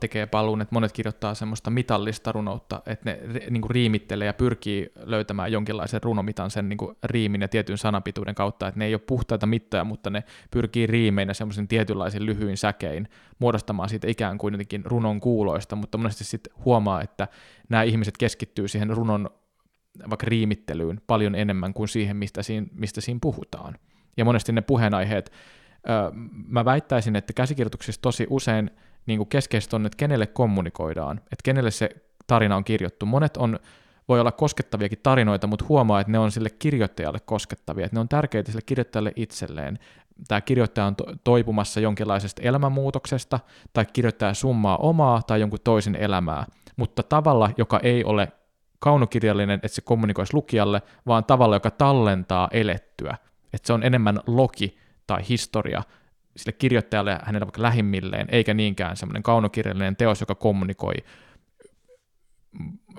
tekee paluun, että monet kirjoittaa semmoista mitallista runoutta, että ne niin kuin riimittelee ja pyrkii löytämään jonkinlaisen runomitan sen niin kuin riimin ja tietyn sanapituuden kautta, että ne ei ole puhtaita mittoja, mutta ne pyrkii riimeinä semmoisen tietynlaisen lyhyin säkein muodostamaan siitä ikään kuin jotenkin runon kuuloista, mutta monesti sitten huomaa, että nämä ihmiset keskittyy siihen runon vaikka riimittelyyn paljon enemmän kuin siihen, mistä siinä, mistä siinä puhutaan. Ja monesti ne puheenaiheet mä väittäisin, että käsikirjoituksissa tosi usein niin kuin keskeistä on, että kenelle kommunikoidaan, että kenelle se tarina on kirjoittu. Monet on, voi olla koskettaviakin tarinoita, mutta huomaa, että ne on sille kirjoittajalle koskettavia, että ne on tärkeitä sille kirjoittajalle itselleen. Tämä kirjoittaja on toipumassa jonkinlaisesta elämänmuutoksesta, tai kirjoittaja summaa omaa tai jonkun toisen elämää, mutta tavalla, joka ei ole kaunokirjallinen, että se kommunikoisi lukijalle, vaan tavalla, joka tallentaa elettyä. Että se on enemmän loki tai historia sille kirjoittajalle ja hänelle vaikka lähimmilleen, eikä niinkään semmoinen kaunokirjallinen teos, joka kommunikoi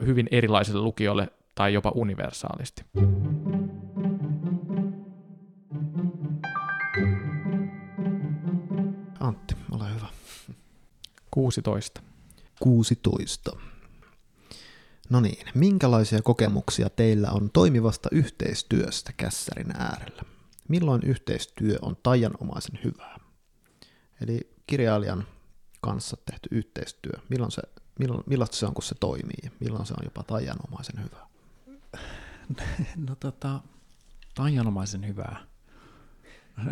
hyvin erilaisille lukijoille tai jopa universaalisti. Antti, ole hyvä. 16. 16. No niin, minkälaisia kokemuksia teillä on toimivasta yhteistyöstä kässärin äärellä? Milloin yhteistyö on taianomaisen hyvää. Eli kirjailijan kanssa tehty yhteistyö, milloin se, milloin, millaista se on, kun se toimii, milloin se on jopa taianomaisen hyvää? No tota, taianomaisen hyvää.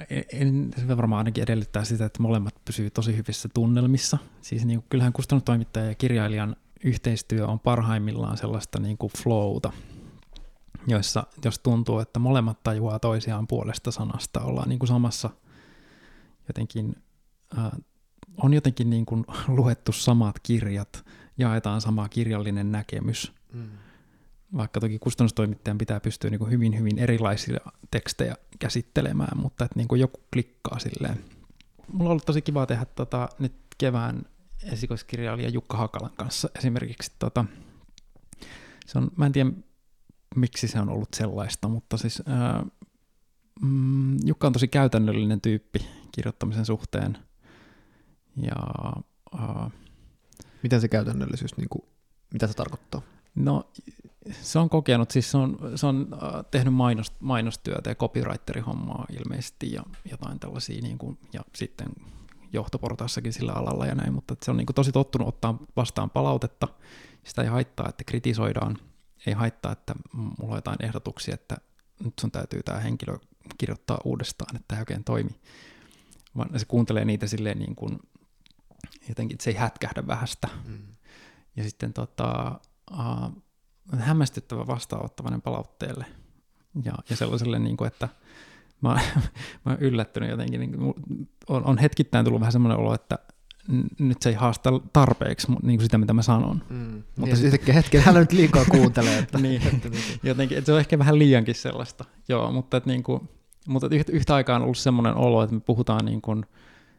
En, en, se varmaan ainakin edellyttää sitä, että molemmat pysyvät tosi hyvissä tunnelmissa. Siis niin kuin, kyllähän kustannustoimittaja ja kirjailijan yhteistyö on parhaimmillaan sellaista niin kuin flowta, joissa jos tuntuu, että molemmat tajuaa toisiaan puolesta sanasta, ollaan niin kuin samassa jotenkin, äh, on jotenkin niin kuin luettu samat kirjat, jaetaan sama kirjallinen näkemys. Mm. Vaikka toki kustannustoimittajan pitää pystyä niin kuin hyvin, hyvin erilaisia tekstejä käsittelemään, mutta että niin kuin joku klikkaa silleen mulla on ollut tosi kiva tehdä tota, nyt kevään esikoiskirjailija Jukka Hakalan kanssa esimerkiksi. Tota, se on, mä en tiedä, miksi se on ollut sellaista, mutta siis ää, mm, Jukka on tosi käytännöllinen tyyppi kirjoittamisen suhteen. Ja, ää, Miten se käytännöllisyys, niin kuin, mitä se tarkoittaa? no, se on kokenut, siis se on, se on äh, tehnyt mainos, mainostyötä ja copywriterihommaa ilmeisesti ja jotain tällaisia, niin kuin, ja sitten johtoportaassakin sillä alalla ja näin, mutta se on niin kuin tosi tottunut ottaa vastaan palautetta. Sitä ei haittaa, että kritisoidaan, ei haittaa, että mulla on jotain ehdotuksia, että nyt sun täytyy tämä henkilö kirjoittaa uudestaan, että tämä ei oikein toimi. Vaan se kuuntelee niitä silleen niin kuin, jotenkin, että se ei hätkähdä vähästä. Mm. Ja sitten tota, uh, hämmästyttävä vastaanottavainen palautteelle. Ja, ja sellaiselle, niin kuin, että mä, mä oon yllättynyt jotenkin. Niin kuin, on, on hetkittäin tullut vähän semmoinen olo, että nyt se ei haasta tarpeeksi niin kuin sitä, mitä mä sanon. Mm. Mutta sit- sitten hetken älä nyt liikaa kuuntele. Että, Niin. että, niin. Jotenkin, että se on ehkä vähän liiankin sellaista. Joo, mutta, että niin kuin, mutta yhtä, yhtä aikaa on ollut semmoinen olo, että me puhutaan niin kuin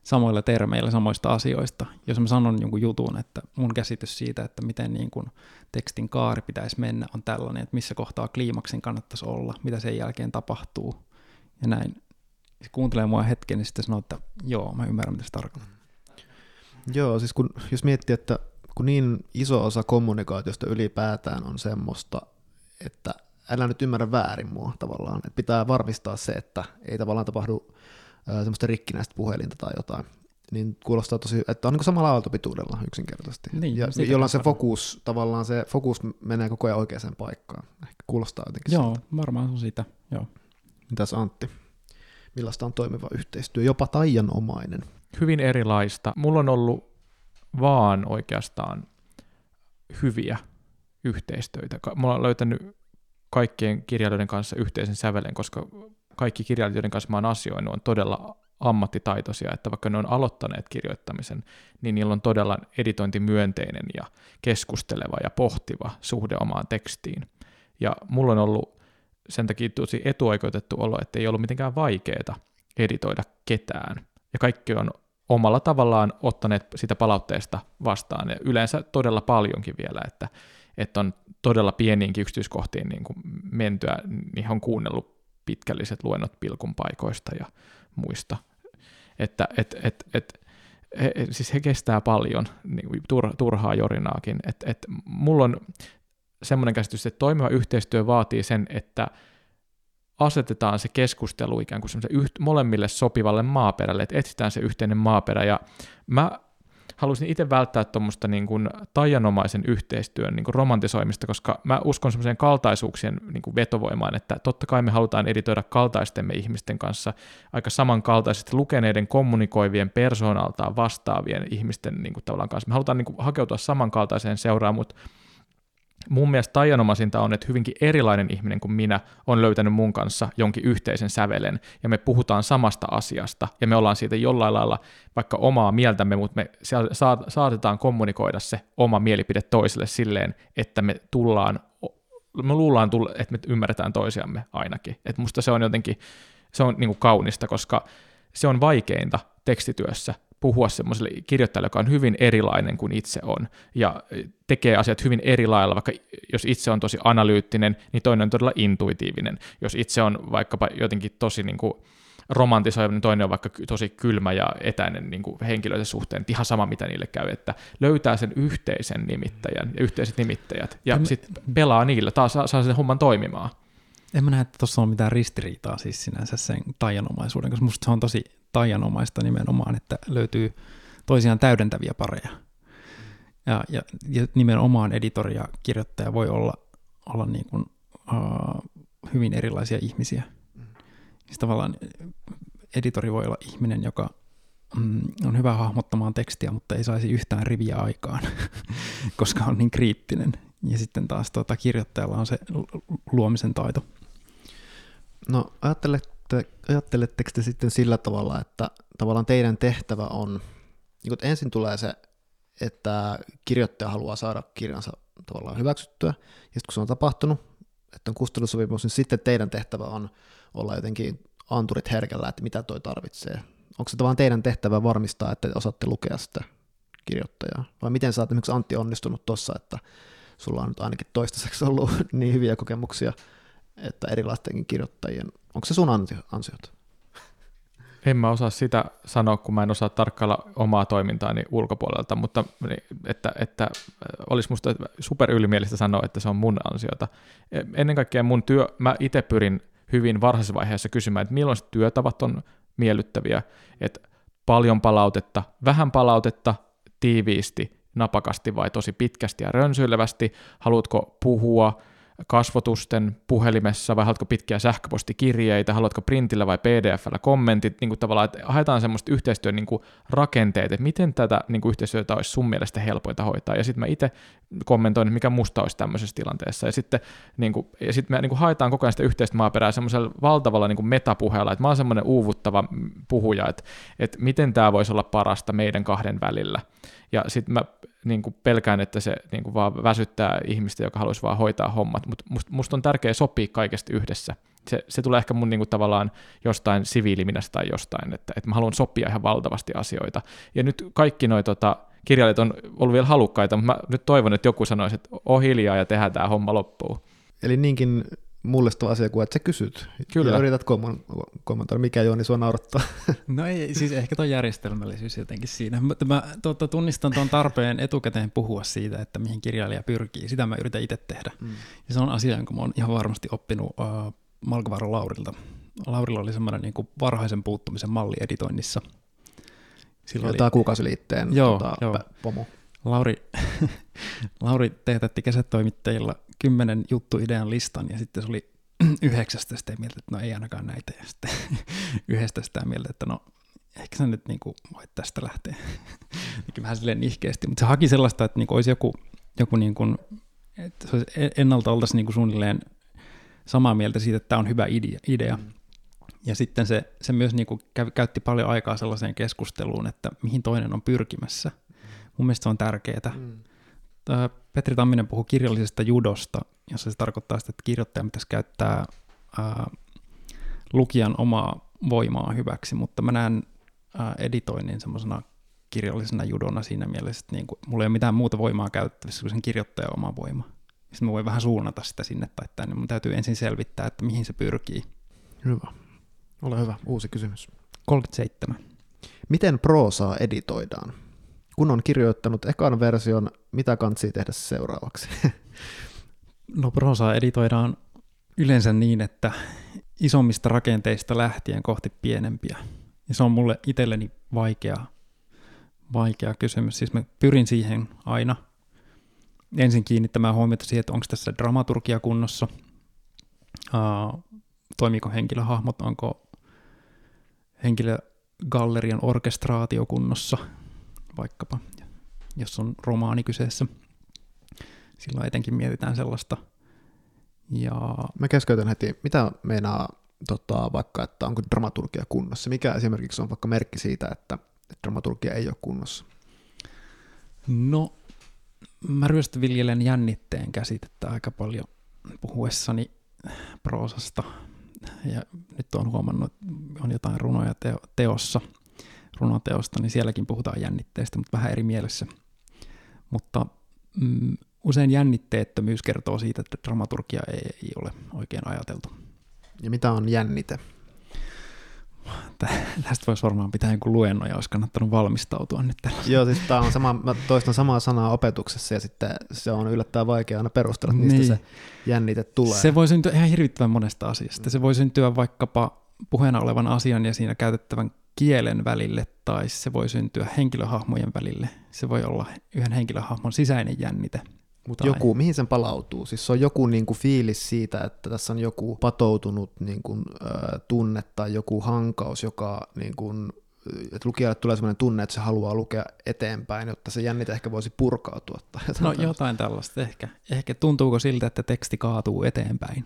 samoilla termeillä samoista asioista. Jos mä sanon jonkun jutun, että mun käsitys siitä, että miten niin kuin tekstin kaari pitäisi mennä, on tällainen, että missä kohtaa kliimaksin kannattaisi olla, mitä sen jälkeen tapahtuu ja näin. Se kuuntelee mua hetken, niin sitten sanoo, että joo, mä ymmärrän, mitä se tarkoittaa. Joo, siis kun, jos miettii, että kun niin iso osa kommunikaatiosta ylipäätään on semmoista, että älä nyt ymmärrä väärin mua tavallaan, että pitää varmistaa se, että ei tavallaan tapahdu semmoista rikkinäistä puhelinta tai jotain, niin kuulostaa tosi, että on niin samalla aaltopituudella yksinkertaisesti. Niin, ja jolloin se fokus, tavallaan se fokus menee koko ajan oikeaan paikkaan. Ehkä kuulostaa jotenkin Joo, siltä. varmaan on sitä. Joo. Mitäs Antti? Millaista on toimiva yhteistyö, jopa taianomainen? Hyvin erilaista. Mulla on ollut vaan oikeastaan hyviä yhteistöitä. Mä oon löytänyt kaikkien kirjailijoiden kanssa yhteisen sävelen, koska kaikki kirjailijoiden kanssa mä oon asioinut on todella ammattitaitoisia, että vaikka ne on aloittaneet kirjoittamisen, niin niillä on todella editointimyönteinen ja keskusteleva ja pohtiva suhde omaan tekstiin. Ja mulla on ollut sen takia tosi etuoikeutettu olo, että ei ollut mitenkään vaikeaa editoida ketään. Ja kaikki on omalla tavallaan ottaneet sitä palautteesta vastaan, ja yleensä todella paljonkin vielä, että, että on todella pieniinkin yksityiskohtiin niin kuin mentyä, niin on kuunnellut pitkälliset luennot pilkun paikoista ja muista. Että et, et, et, he, siis he kestää paljon niin kuin tur, turhaa jorinaakin. Et, et, mulla on semmoinen käsitys, että toimiva yhteistyö vaatii sen, että asetetaan se keskustelu ikään kuin yht, molemmille sopivalle maaperälle, että etsitään se yhteinen maaperä, ja mä haluaisin itse välttää tuommoista niin kuin taianomaisen yhteistyön niin kuin romantisoimista, koska mä uskon semmoiseen kaltaisuuksien niin kuin vetovoimaan, että totta kai me halutaan editoida kaltaistemme ihmisten kanssa aika samankaltaisesti lukeneiden, kommunikoivien, persoonaltaan vastaavien ihmisten niin kuin tavallaan kanssa. Me halutaan niin kuin hakeutua samankaltaiseen seuraan, mutta mun mielestä taianomaisinta on, että hyvinkin erilainen ihminen kuin minä on löytänyt mun kanssa jonkin yhteisen sävelen, ja me puhutaan samasta asiasta, ja me ollaan siitä jollain lailla vaikka omaa mieltämme, mutta me sa- saatetaan kommunikoida se oma mielipide toiselle silleen, että me tullaan, me luullaan, että me ymmärretään toisiamme ainakin. Et musta se on jotenkin, se on niinku kaunista, koska se on vaikeinta tekstityössä, puhua semmoiselle kirjoittajalle, joka on hyvin erilainen kuin itse on, ja tekee asiat hyvin eri lailla, vaikka jos itse on tosi analyyttinen, niin toinen on todella intuitiivinen. Jos itse on vaikkapa jotenkin tosi niin kuin romantisoiva, niin toinen on vaikka tosi kylmä ja etäinen niin kuin henkilöiden suhteen, ihan sama mitä niille käy, että löytää sen yhteisen nimittäjän ja yhteiset nimittäjät, ja En- sitten pelaa niillä, taas saa, saa sen homman toimimaan. En mä näe, että tuossa on mitään ristiriitaa siis sinänsä sen taianomaisuuden, koska musta se on tosi taianomaista nimenomaan, että löytyy toisiaan täydentäviä pareja. Ja, ja, ja nimenomaan editori ja kirjoittaja voi olla, olla niin kuin, uh, hyvin erilaisia ihmisiä. Siis tavallaan editori voi olla ihminen, joka mm, on hyvä hahmottamaan tekstiä, mutta ei saisi yhtään riviä aikaan, koska on niin kriittinen. Ja sitten taas tuota, kirjoittajalla on se lu- luomisen taito. No ajattelette, ajatteletteko te sitten sillä tavalla, että tavallaan teidän tehtävä on, niin kun ensin tulee se, että kirjoittaja haluaa saada kirjansa tavallaan hyväksyttyä, ja sitten kun se on tapahtunut, että on kustannusopimus, niin sitten teidän tehtävä on olla jotenkin anturit herkällä, että mitä toi tarvitsee onko se vaan teidän tehtävä varmistaa, että osaatte lukea sitä kirjoittajaa? Vai miten sä oot esimerkiksi Antti onnistunut tuossa, että sulla on nyt ainakin toistaiseksi ollut niin hyviä kokemuksia, että erilaistenkin kirjoittajien, onko se sun ansiot? En mä osaa sitä sanoa, kun mä en osaa tarkkailla omaa toimintaani ulkopuolelta, mutta niin, että, että olisi musta super ylimielistä sanoa, että se on mun ansiota. E, ennen kaikkea mun työ, mä itse pyrin hyvin varhaisessa vaiheessa kysymään, että milloin työtavat on miellyttäviä, että paljon palautetta, vähän palautetta, tiiviisti, napakasti vai tosi pitkästi ja rönsyilevästi, haluatko puhua, kasvotusten puhelimessa vai haluatko pitkiä sähköpostikirjeitä, haluatko printillä vai pdfllä kommentit, niin kuin tavallaan, että haetaan semmoista yhteistyön niin kuin rakenteet, että miten tätä niin kuin yhteistyötä olisi sun mielestä helpointa hoitaa, ja sitten mä itse kommentoin, mikä musta olisi tämmöisessä tilanteessa, ja sitten niin kuin, ja sit me niin kuin haetaan koko ajan sitä yhteistä maaperää semmoisella valtavalla niin kuin metapuheella, että mä oon semmoinen uuvuttava puhuja, että, että miten tämä voisi olla parasta meidän kahden välillä, ja sitten mä niin kuin pelkään, että se niin kuin vaan väsyttää ihmistä, joka haluaisi vaan hoitaa hommat, mutta musta must on tärkeää sopia kaikesta yhdessä. Se, se tulee ehkä mun niin kuin tavallaan jostain siviiliminästä tai jostain, että, että mä haluan sopia ihan valtavasti asioita. Ja nyt kaikki noi tota, kirjailijat on ollut vielä halukkaita, mutta mä nyt toivon, että joku sanoisi, että oh hiljaa ja tehdään tämä homma loppuun. Eli niinkin mullistava asia kuin, että sä kysyt Kyllä. ja yrität kommentoida, mikä Jooni sua naurattaa. No ei, siis ehkä tuo järjestelmällisyys jotenkin siinä. Mutta mä tuota, tunnistan tuon tarpeen etukäteen puhua siitä, että mihin kirjailija pyrkii. Sitä mä yritän itse tehdä. Mm. Ja se on asia, jonka mä oon ihan varmasti oppinut uh, Malkavaro Laurilta. Laurilla oli semmoinen niin kuin varhaisen puuttumisen malli editoinnissa. Silloin Tämä oli... kuukausiliitteen joo, tota, joo. pomo. Lauri, Lauri teetätti kesätoimittajilla kymmenen juttuidean listan ja sitten se oli yhdeksästä sitä mieltä, että no ei ainakaan näitä ja sitten yhdestä sitä mieltä, että no ehkä sä nyt niin kuin voit tästä lähteä. vähän silleen nihkeästi, mutta se haki sellaista, että niin kuin olisi joku, joku niin kuin, että se olisi ennalta oltaisiin niin kuin suunnilleen samaa mieltä siitä, että tämä on hyvä idea. Mm. Ja sitten se, se myös niin kuin käytti paljon aikaa sellaiseen keskusteluun, että mihin toinen on pyrkimässä. Mun mielestä se on tärkeää. Mm. Petri Tamminen puhuu kirjallisesta judosta, jossa se tarkoittaa sitä, että kirjoittaja pitäisi käyttää ää, lukijan omaa voimaa hyväksi, mutta mä näen ää, editoinnin semmoisena kirjallisena judona siinä mielessä, että niin kuin, mulla ei ole mitään muuta voimaa käyttävissä kuin sen kirjoittajan oma voima. Sitten mä voin vähän suunnata sitä sinne tai tänne. Mun täytyy ensin selvittää, että mihin se pyrkii. Hyvä. Ole hyvä. Uusi kysymys. 37. Miten proosaa editoidaan? Kun on kirjoittanut ekan version, mitä kantsii tehdä seuraavaksi? No prosaa editoidaan yleensä niin, että isommista rakenteista lähtien kohti pienempiä. Ja se on mulle itselleni vaikea, vaikea kysymys. Siis mä pyrin siihen aina ensin kiinnittämään huomiota siihen, että onko tässä dramaturgia kunnossa, uh, toimiko henkilöhahmot, onko henkilögallerian orkestraatio kunnossa, vaikkapa, jos on romaani kyseessä. Silloin etenkin mietitään sellaista. Ja... Mä keskeytän heti. Mitä meinaa tota, vaikka, että onko dramaturgia kunnossa? Mikä esimerkiksi on vaikka merkki siitä, että dramaturgia ei ole kunnossa? No, mä ryöstöviljelen jännitteen käsitettä aika paljon puhuessani proosasta. Ja nyt on huomannut, että on jotain runoja teo- teossa – runoteosta, niin sielläkin puhutaan jännitteestä, mutta vähän eri mielessä. Mutta mm, usein jännitteettömyys kertoo siitä, että dramaturgia ei, ei ole oikein ajateltu. Ja mitä on jännite? Tästä voisi varmaan pitää joku luennon ja olisi kannattanut valmistautua nyt tällä. Joo, siis tämä on sama, mä toistan samaa sanaa opetuksessa ja sitten se on yllättävän vaikea aina perustella, mistä niin. se jännite tulee. Se voi syntyä ihan hirvittävän monesta asiasta. Se voi syntyä vaikkapa puheena olevan asian ja siinä käytettävän kielen välille tai se voi syntyä henkilöhahmojen välille. Se voi olla yhden henkilöhahmon sisäinen jännite. Mutta joku, mihin sen palautuu? Siis se on joku niin kuin fiilis siitä, että tässä on joku patoutunut niin kuin, äh, tunne tai joku hankaus, joka niin kuin, että lukijalle tulee sellainen tunne, että se haluaa lukea eteenpäin, jotta se jännite ehkä voisi purkautua. Tai jotain no tällaista. jotain tällaista ehkä. Ehkä tuntuuko siltä, että teksti kaatuu eteenpäin?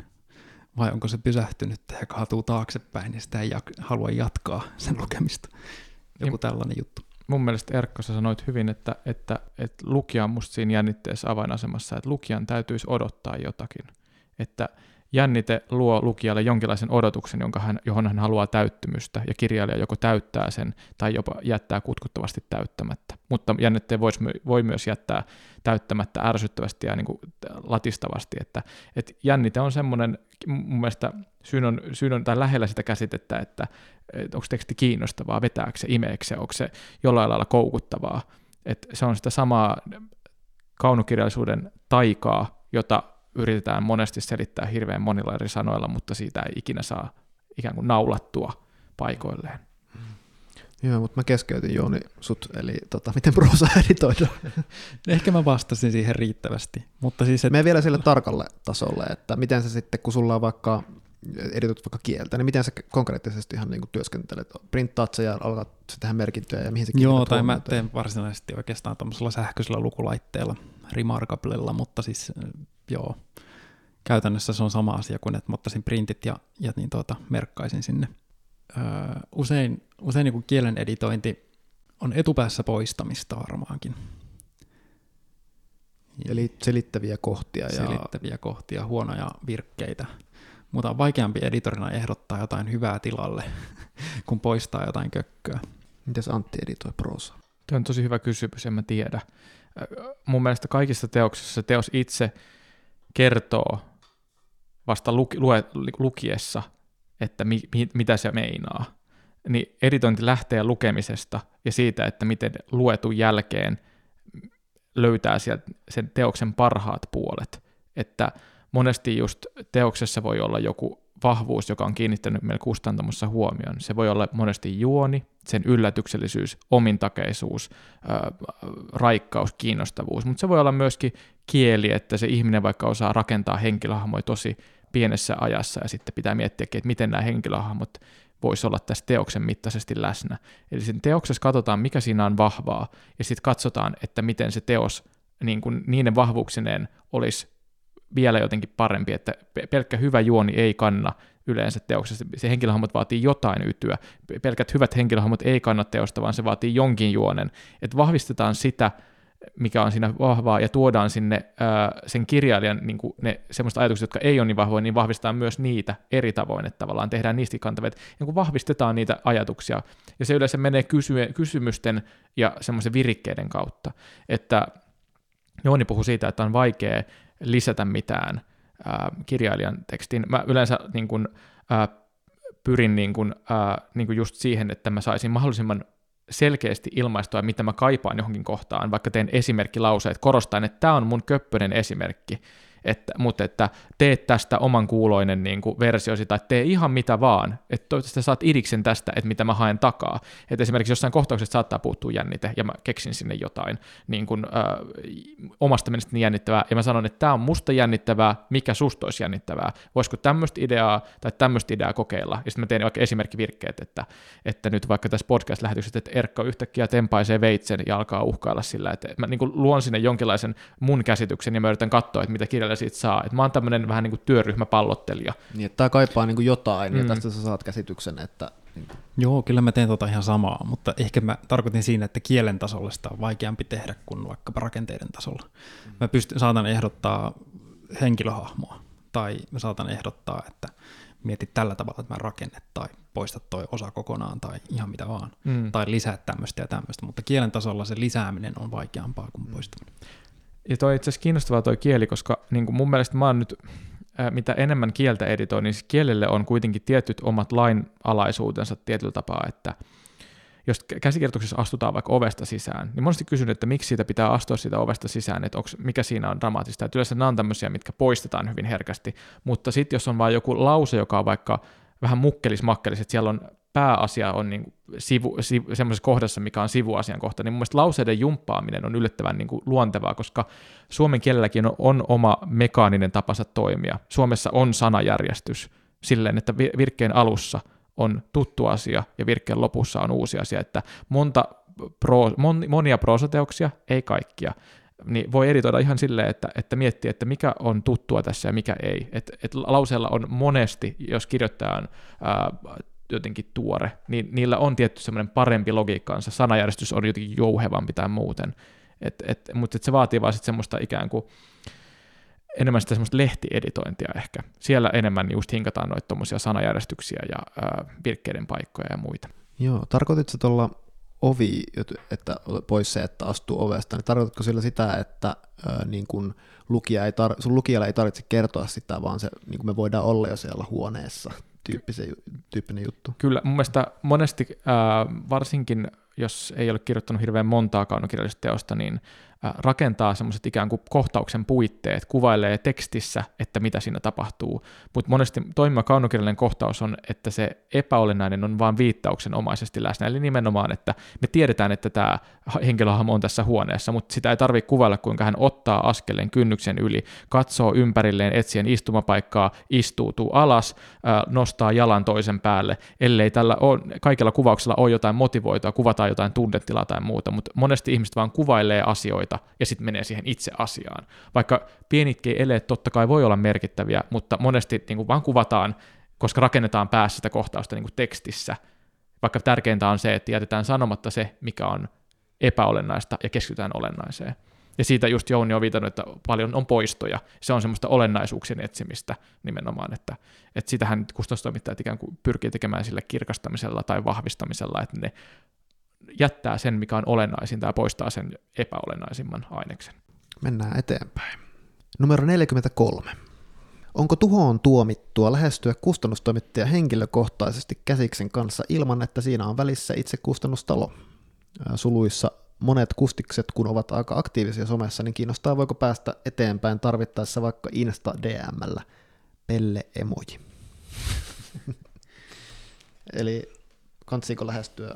Vai onko se pysähtynyt ja kaatuu taaksepäin ja sitä ei jak- halua jatkaa sen lukemista. Joku ja tällainen juttu. Mun mielestä Erkko, sä sanoit hyvin, että, että, että lukija on musta siinä jännitteessä avainasemassa, että lukijan täytyisi odottaa jotakin. Että jännite luo lukijalle jonkinlaisen odotuksen, jonka hän, johon hän haluaa täyttymystä, ja kirjailija joko täyttää sen tai jopa jättää kutkuttavasti täyttämättä. Mutta jännitteen voi, voi myös jättää täyttämättä ärsyttävästi ja niin kuin latistavasti, että, että jännite on semmoinen, mun mielestä syyn on, syyn on tai lähellä sitä käsitettä, että, että onko teksti kiinnostavaa, vetääkö se, imeekö se, onko se jollain lailla koukuttavaa, että se on sitä samaa kaunokirjallisuuden taikaa, jota yritetään monesti selittää hirveän monilla eri sanoilla, mutta siitä ei ikinä saa ikään kuin naulattua paikoilleen. Joo, mutta mä keskeytin Jouni sut, eli tota, miten prosa editoidaan. Ehkä mä vastasin siihen riittävästi. Mutta siis, et... Me vielä sille tarkalle tasolle, että miten se sitten, kun sulla on vaikka editot vaikka kieltä, niin miten sä konkreettisesti ihan niin kuin työskentelet? Printtaat sä ja alkaat tehdä merkintöjä ja mihin se Joo, tai mä teen varsinaisesti oikeastaan tuommoisella sähköisellä lukulaitteella, Remarkablella, mutta siis joo, käytännössä se on sama asia kuin, että mä ottaisin printit ja, ja niin tuota, merkkaisin sinne. Öö, usein usein niin kielen editointi on etupäässä poistamista varmaankin. Eli selittäviä kohtia. Ja... Selittäviä kohtia, huonoja virkkeitä. Mutta on vaikeampi editorina ehdottaa jotain hyvää tilalle, kun poistaa jotain kökköä. Mitäs Antti editoi prosa? Tämä on tosi hyvä kysymys, en mä tiedä. Mun mielestä kaikissa teoksissa se teos itse kertoo vasta luki, lue, lukiessa, että mi, mi, mitä se meinaa. Niin editointi lähtee lukemisesta ja siitä, että miten luetun jälkeen löytää sieltä sen teoksen parhaat puolet. Että monesti just teoksessa voi olla joku vahvuus, joka on kiinnittänyt meillä kustantamossa huomioon. Se voi olla monesti juoni, sen yllätyksellisyys, omintakeisuus, ää, raikkaus, kiinnostavuus, mutta se voi olla myöskin kieli, että se ihminen vaikka osaa rakentaa henkilöhahmoja tosi pienessä ajassa ja sitten pitää miettiä, että miten nämä henkilöhahmot voisi olla tässä teoksen mittaisesti läsnä. Eli sen teoksessa katsotaan, mikä siinä on vahvaa, ja sitten katsotaan, että miten se teos niin kuin niiden vahvuuksineen olisi vielä jotenkin parempi, että pelkkä hyvä juoni ei kanna yleensä teoksessa. Se henkilöhahmot vaatii jotain ytyä. Pelkät hyvät henkilöhahmot ei kanna teosta, vaan se vaatii jonkin juonen. Että vahvistetaan sitä, mikä on siinä vahvaa, ja tuodaan sinne ää, sen kirjailijan niin kuin ne semmoista ajatukset, jotka ei ole niin vahvoja, niin vahvistetaan myös niitä eri tavoin, että tavallaan tehdään niistä kantavia, niin kuin vahvistetaan niitä ajatuksia, ja se yleensä menee kysy- kysymysten ja semmoisen virikkeiden kautta, että Jooni puhui siitä, että on vaikea lisätä mitään ää, kirjailijan tekstiin. Mä yleensä niin kuin, ää, pyrin niin kuin, ää, niin kuin just siihen, että mä saisin mahdollisimman selkeästi ilmaistua, mitä mä kaipaan johonkin kohtaan, vaikka teen esimerkkilauseet korostan, että tämä on mun köppönen esimerkki, että, mutta että teet tästä oman kuuloinen niin kuin versiosi tai tee ihan mitä vaan, että toivottavasti saat idiksen tästä, että mitä mä haen takaa. Että esimerkiksi jossain kohtauksessa saattaa puuttua jännite ja mä keksin sinne jotain niin kuin, äh, omasta mielestäni jännittävää ja mä sanon, että tämä on musta jännittävää, mikä susta olisi jännittävää. Voisiko tämmöistä ideaa tai tämmöistä ideaa kokeilla? Ja sitten mä teen vaikka esimerkkivirkkeet, että, että nyt vaikka tässä podcast-lähetyksessä, että Erkka yhtäkkiä tempaisee veitsen ja alkaa uhkailla sillä, että mä niin kuin luon sinne jonkinlaisen mun käsityksen ja mä yritän katsoa, että mitä kirjailija vielä siitä saa. Et mä oon tämmöinen vähän niin kuin työryhmäpallottelija. Niin, että tämä kaipaa niin kuin jotain, mm. ja tästä sä saat käsityksen, että... Niin kuin... Joo, kyllä mä teen tota ihan samaa, mutta ehkä mä tarkoitin siinä, että kielen tasolla sitä on vaikeampi tehdä kuin vaikkapa rakenteiden tasolla. Mm. Mä pystyn, saatan ehdottaa henkilöhahmoa, tai mä saatan ehdottaa, että mietit tällä tavalla, että mä rakennet, tai poistat toi osa kokonaan, tai ihan mitä vaan, mm. tai lisää tämmöistä ja tämmöistä, mutta kielen tasolla se lisääminen on vaikeampaa kuin mm. poistaminen. Ja toi itse asiassa kiinnostavaa toi kieli, koska niin kuin mun mielestä mä oon nyt, ää, mitä enemmän kieltä editoin, niin kielelle on kuitenkin tietyt omat lainalaisuutensa tietyllä tapaa, että jos käsikirjoituksessa astutaan vaikka ovesta sisään, niin monesti kysyn, että miksi siitä pitää astua siitä ovesta sisään, että onks, mikä siinä on dramaattista. Että yleensä nämä on tämmöisiä, mitkä poistetaan hyvin herkästi, mutta sitten jos on vain joku lause, joka on vaikka vähän mukkelis-makkelis, että siellä on pääasia on niin sivu, sivu, semmoisessa kohdassa, mikä on sivuasian kohta, niin mun mielestä lauseiden jumppaaminen on yllättävän niin kuin luontevaa, koska suomen kielelläkin on, on oma mekaaninen tapansa toimia. Suomessa on sanajärjestys silleen, että virkkeen alussa on tuttu asia ja virkkeen lopussa on uusi asia, että monta pro, mon, monia proosateoksia, ei kaikkia, niin voi editoida ihan silleen, että, että miettii, että mikä on tuttua tässä ja mikä ei. Et, et lauseella on monesti, jos kirjoittaja on ää, jotenkin tuore, niin niillä on tietty semmoinen parempi logiikkaansa, sanajärjestys on jotenkin jouhevampi tai muuten, et, et, mutta et se vaatii vaan sitten semmoista ikään kuin enemmän sitä semmoista lehtieditointia ehkä. Siellä enemmän just hinkataan noita tuommoisia sanajärjestyksiä ja ää, virkkeiden paikkoja ja muita. Joo, tarkoititko tuolla ovi, että pois se, että astuu ovesta, niin tarkoitatko sillä sitä, että ää, niin kun lukija ei tar- sun lukijalle ei tarvitse kertoa sitä, vaan se, niin kun me voidaan olla jo siellä huoneessa, tyyppinen juttu? Kyllä, mun mielestä monesti, ää, varsinkin jos ei ole kirjoittanut hirveän montaa kaunokirjallista teosta, niin rakentaa semmoiset ikään kuin kohtauksen puitteet, kuvailee tekstissä, että mitä siinä tapahtuu, mutta monesti toimiva kaunokirjallinen kohtaus on, että se epäolennainen on vain viittauksenomaisesti läsnä, eli nimenomaan, että me tiedetään, että tämä henkilöhahmo on tässä huoneessa, mutta sitä ei tarvitse kuvailla, kuinka hän ottaa askeleen kynnyksen yli, katsoo ympärilleen etsien istumapaikkaa, istuutuu alas, nostaa jalan toisen päälle, ellei tällä ole, kaikilla kuvauksella ole jotain motivoitua, kuvataan jotain tunnetilaa tai muuta, mutta monesti ihmiset vaan kuvailee asioita, ja sitten menee siihen itse asiaan. Vaikka pienitkin eleet totta kai voi olla merkittäviä, mutta monesti niin kuin vaan kuvataan, koska rakennetaan päässä sitä kohtausta niin kuin tekstissä. Vaikka tärkeintä on se, että jätetään sanomatta se, mikä on epäolennaista ja keskitytään olennaiseen. Ja siitä just Jouni on viitannut, että paljon on poistoja. Se on semmoista olennaisuuksien etsimistä nimenomaan, että, että sitähän kustannustoimittajat ikään kuin pyrkii tekemään sille kirkastamisella tai vahvistamisella, että ne jättää sen, mikä on olennaisinta ja poistaa sen epäolennaisimman aineksen. Mennään eteenpäin. Numero 43. Onko tuhoon tuomittua lähestyä kustannustoimittaja henkilökohtaisesti käsiksen kanssa ilman, että siinä on välissä itse kustannustalo? Suluissa monet kustikset, kun ovat aika aktiivisia somessa, niin kiinnostaa voiko päästä eteenpäin tarvittaessa vaikka Insta DMllä. Pelle emoji. Eli kantsiko lähestyä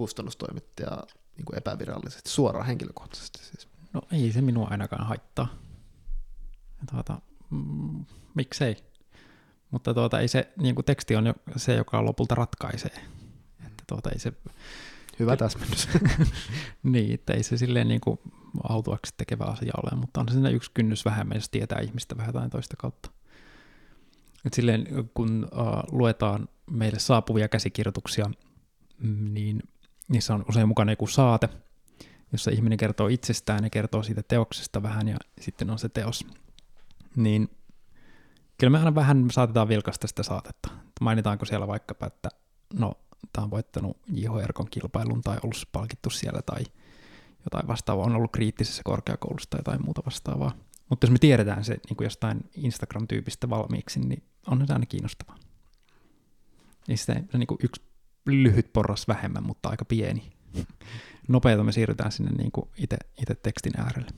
kustannustoimittaja niin kuin epävirallisesti, suoraan henkilökohtaisesti siis. No ei se minua ainakaan haittaa. Tuota, mm, miksei. Mutta tuota, ei se, niin kuin teksti on jo se, joka lopulta ratkaisee. Että tuota, ei se, Hyvä täsmennys. niin, että ei se silleen niin kuin autuaksi tekevä asia ole, mutta on se siinä yksi kynnys vähemmän, jos tietää ihmistä vähän tai toista kautta. Et silleen, kun uh, luetaan meille saapuvia käsikirjoituksia, mm, niin niissä on usein mukana joku saate, jossa ihminen kertoo itsestään ja kertoo siitä teoksesta vähän ja sitten on se teos. Niin kyllä me aina vähän saatetaan vilkaista sitä saatetta. Mainitaanko siellä vaikkapa, että no, tämä on voittanut J.H. Erkon kilpailun tai ollut palkittu siellä tai jotain vastaavaa, on ollut kriittisessä korkeakoulussa tai jotain muuta vastaavaa. Mutta jos me tiedetään se niin kuin jostain Instagram-tyypistä valmiiksi, niin on se aina kiinnostavaa. Niin se, se niin kuin yksi lyhyt porras vähemmän, mutta aika pieni. Nopeita me siirrytään sinne niin kuin itse, itse tekstin äärelle.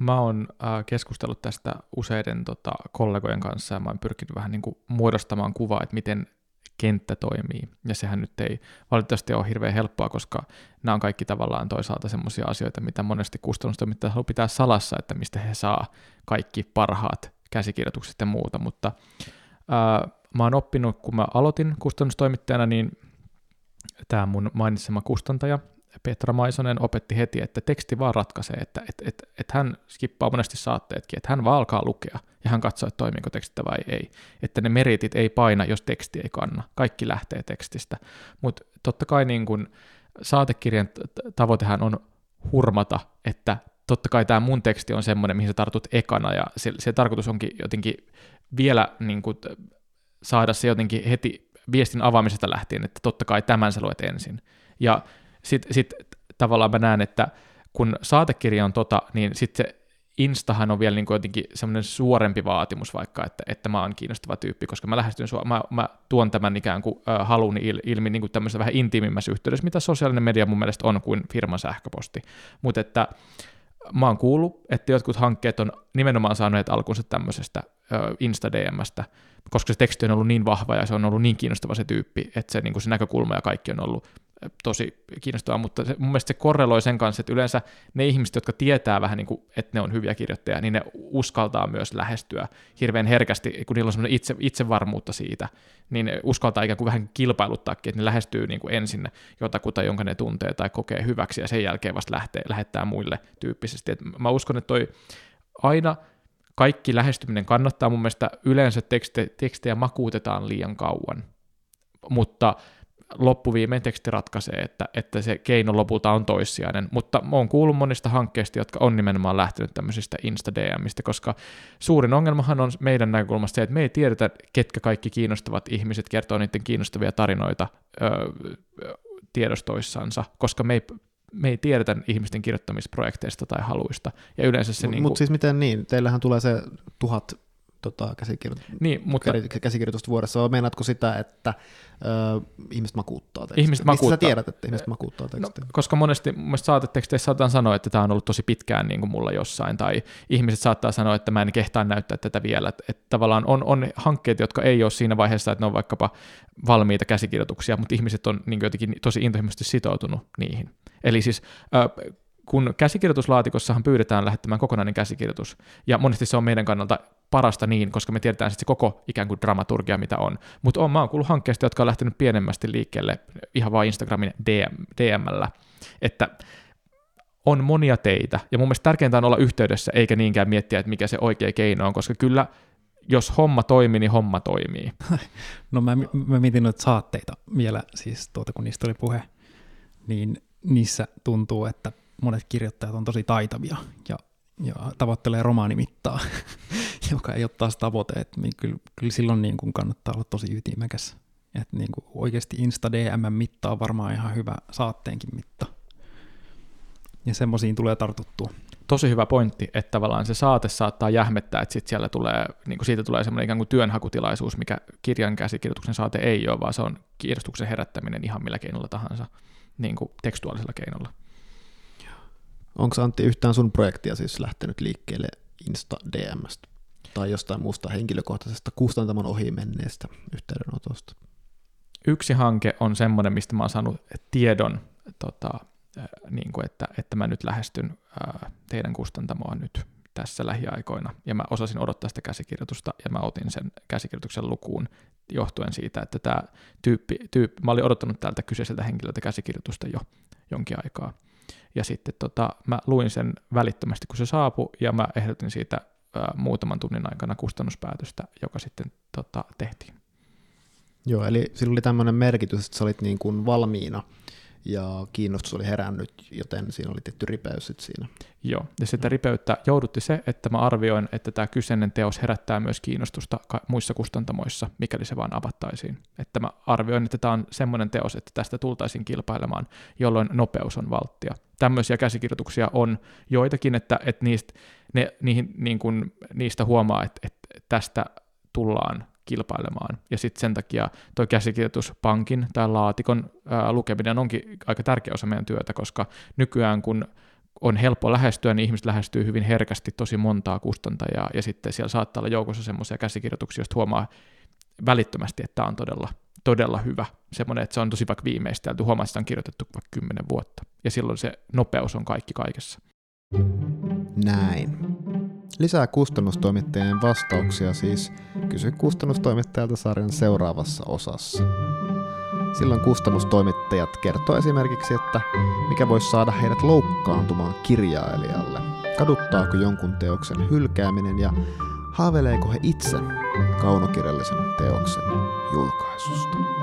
Mä oon äh, keskustellut tästä useiden tota, kollegojen kanssa ja mä oon pyrkinyt vähän niin kuin muodostamaan kuvaa, että miten kenttä toimii. Ja sehän nyt ei valitettavasti ole hirveän helppoa, koska nämä on kaikki tavallaan toisaalta semmoisia asioita, mitä monesti kustannustoimittajat haluaa pitää salassa, että mistä he saa kaikki parhaat käsikirjoitukset ja muuta, mutta ää, mä oon oppinut, kun mä aloitin kustannustoimittajana, niin tämä mun mainitsema kustantaja Petra Maisonen opetti heti, että teksti vaan ratkaisee, että et, et, et hän skippaa monesti saatteetkin, että hän vaan alkaa lukea ja hän katsoo, että toimiiko teksti vai ei. Että ne meritit ei paina, jos teksti ei kanna. Kaikki lähtee tekstistä. Mutta totta kai niin kun saatekirjan tavoitehan on hurmata, että totta kai tämä mun teksti on semmoinen, mihin sä tartut ekana ja se, se tarkoitus onkin jotenkin vielä niin kun, saada se jotenkin heti viestin avaamisesta lähtien, että totta kai tämän sä luet ensin. Ja sitten sit tavallaan mä näen, että kun saatekirja on tota, niin sitten se Instahan on vielä niin kuin jotenkin semmoinen suorempi vaatimus vaikka, että, että mä oon kiinnostava tyyppi, koska mä lähestyn sua, mä, mä tuon tämän ikään kuin äh, haluni il, ilmi niin kuin tämmöisessä vähän intiimimmässä yhteydessä, mitä sosiaalinen media mun mielestä on kuin firman sähköposti. Mutta että mä oon kuullut, että jotkut hankkeet on nimenomaan saaneet alkunsa tämmöisestä äh, Insta-DMstä, koska se teksti on ollut niin vahva ja se on ollut niin kiinnostava se tyyppi, että se, niin kuin se näkökulma ja kaikki on ollut tosi kiinnostavaa, mutta se, mun mielestä se korreloi sen kanssa, että yleensä ne ihmiset, jotka tietää vähän, niin kuin, että ne on hyviä kirjoittajia, niin ne uskaltaa myös lähestyä hirveän herkästi, kun niillä on semmoinen itse, itsevarmuutta siitä, niin ne uskaltaa ikään kuin vähän kilpailuttaakin, että ne lähestyy niin kuin ensin jotakuta, jonka ne tuntee tai kokee hyväksi, ja sen jälkeen vasta lähtee, lähettää muille tyyppisesti. Et mä uskon, että toi aina kaikki lähestyminen kannattaa. Mun mielestä yleensä tekste, tekstejä makuutetaan liian kauan, mutta loppuviimein teksti ratkaisee, että, että se keino lopulta on toissijainen, mutta oon kuullut monista hankkeista, jotka on nimenomaan lähtenyt tämmöisistä Insta-DMistä, koska suurin ongelmahan on meidän näkökulmasta se, että me ei tiedetä, ketkä kaikki kiinnostavat ihmiset kertoo niiden kiinnostavia tarinoita ö, tiedostoissansa, koska me ei me ei tiedetä ihmisten kirjoittamisprojekteista tai haluista. Ja yleensä se... Mutta niin mut siis miten niin? Teillähän tulee se tuhat tota, käsikirjoitusta, niin, mutta, käsikirjoitusta vuodessa, vai meinaatko sitä, että ö, ihmiset makuuttaa tekstiä? Ihmiset Mistä makuuttaa. sä tiedät, että ihmiset makuuttaa tekstiä? No, koska monesti saateteksteissä saatetaan sanoa, että tämä on ollut tosi pitkään niin kuin mulla jossain, tai ihmiset saattaa sanoa, että mä en kehtaa näyttää tätä vielä. Että, että tavallaan on, on hankkeita, jotka ei ole siinä vaiheessa, että ne on vaikkapa valmiita käsikirjoituksia, mutta ihmiset on niin jotenkin tosi intohimoisesti sitoutunut niihin. Eli siis ö, kun käsikirjoituslaatikossahan pyydetään lähettämään kokonainen käsikirjoitus, ja monesti se on meidän kannalta parasta niin, koska me tiedetään sitten se koko ikään kuin dramaturgia, mitä on. Mutta on, mä oon kuullut hankkeesta, jotka on lähtenyt pienemmästi liikkeelle ihan vain Instagramin DM, DMllä, että on monia teitä, ja mun mielestä tärkeintä on olla yhteydessä, eikä niinkään miettiä, että mikä se oikea keino on, koska kyllä jos homma toimii, niin homma toimii. No mä, mä mietin noita saatteita vielä, siis tuota kun niistä oli puhe, niin niissä tuntuu, että monet kirjoittajat on tosi taitavia ja, ja tavoittelee romaanimittaa, joka ei ole taas tavoite, että niin kyllä, kyllä silloin niin kuin kannattaa olla tosi ytimekäs. Että niin kuin oikeasti Insta DM mitta on varmaan ihan hyvä saatteenkin mitta. Ja semmoisiin tulee tartuttua. Tosi hyvä pointti, että tavallaan se saate saattaa jähmettää, että sit siellä tulee, niin kuin siitä tulee semmoinen ikään kuin työnhakutilaisuus, mikä kirjan käsikirjoituksen saate ei ole, vaan se on kiinnostuksen herättäminen ihan millä keinolla tahansa, niin kuin tekstuaalisella keinolla. Onko Antti yhtään sun projektia siis lähtenyt liikkeelle Insta DMstä tai jostain muusta henkilökohtaisesta kustantamon ohi menneestä yhteydenotosta? Yksi hanke on semmoinen, mistä mä oon saanut tiedon, tota, niin kuin että, että mä nyt lähestyn ää, teidän kustantamoa nyt tässä lähiaikoina, ja mä osasin odottaa sitä käsikirjoitusta, ja mä otin sen käsikirjoituksen lukuun johtuen siitä, että tämä tyyppi, tyyppi, mä olin odottanut tältä kyseiseltä henkilöltä käsikirjoitusta jo jonkin aikaa, ja sitten tota, mä luin sen välittömästi, kun se saapui, ja mä ehdotin siitä ää, muutaman tunnin aikana kustannuspäätöstä, joka sitten tota, tehtiin. Joo, eli sillä oli tämmöinen merkitys, että sä olit niin kuin valmiina ja kiinnostus oli herännyt, joten siinä oli tietty ripeys sit siinä. Joo, ja sitä ripeyttä joudutti se, että mä arvioin, että tämä kyseinen teos herättää myös kiinnostusta muissa kustantamoissa, mikäli se vaan avattaisiin. Että mä arvioin, että tämä on semmoinen teos, että tästä tultaisiin kilpailemaan, jolloin nopeus on valttia. Tämmöisiä käsikirjoituksia on joitakin, että, että niistä, ne, niihin, niin kuin, niistä huomaa, että, että tästä tullaan kilpailemaan. Ja sitten sen takia tuo käsikirjoituspankin tai laatikon ää, lukeminen onkin aika tärkeä osa meidän työtä, koska nykyään kun on helppo lähestyä, niin ihmiset lähestyy hyvin herkästi tosi montaa kustantajaa, ja sitten siellä saattaa olla joukossa semmoisia käsikirjoituksia, joista huomaa välittömästi, että tämä on todella, todella hyvä. Semmoinen, että se on tosi vaikka viimeistelty, huomaa, että sitä on kirjoitettu vaikka kymmenen vuotta, ja silloin se nopeus on kaikki kaikessa. Näin. Lisää kustannustoimittajien vastauksia siis kysy kustannustoimittajalta sarjan seuraavassa osassa. Silloin kustannustoimittajat kertoo esimerkiksi, että mikä voisi saada heidät loukkaantumaan kirjailijalle. Kaduttaako jonkun teoksen hylkääminen ja haaveileeko he itse kaunokirjallisen teoksen julkaisusta.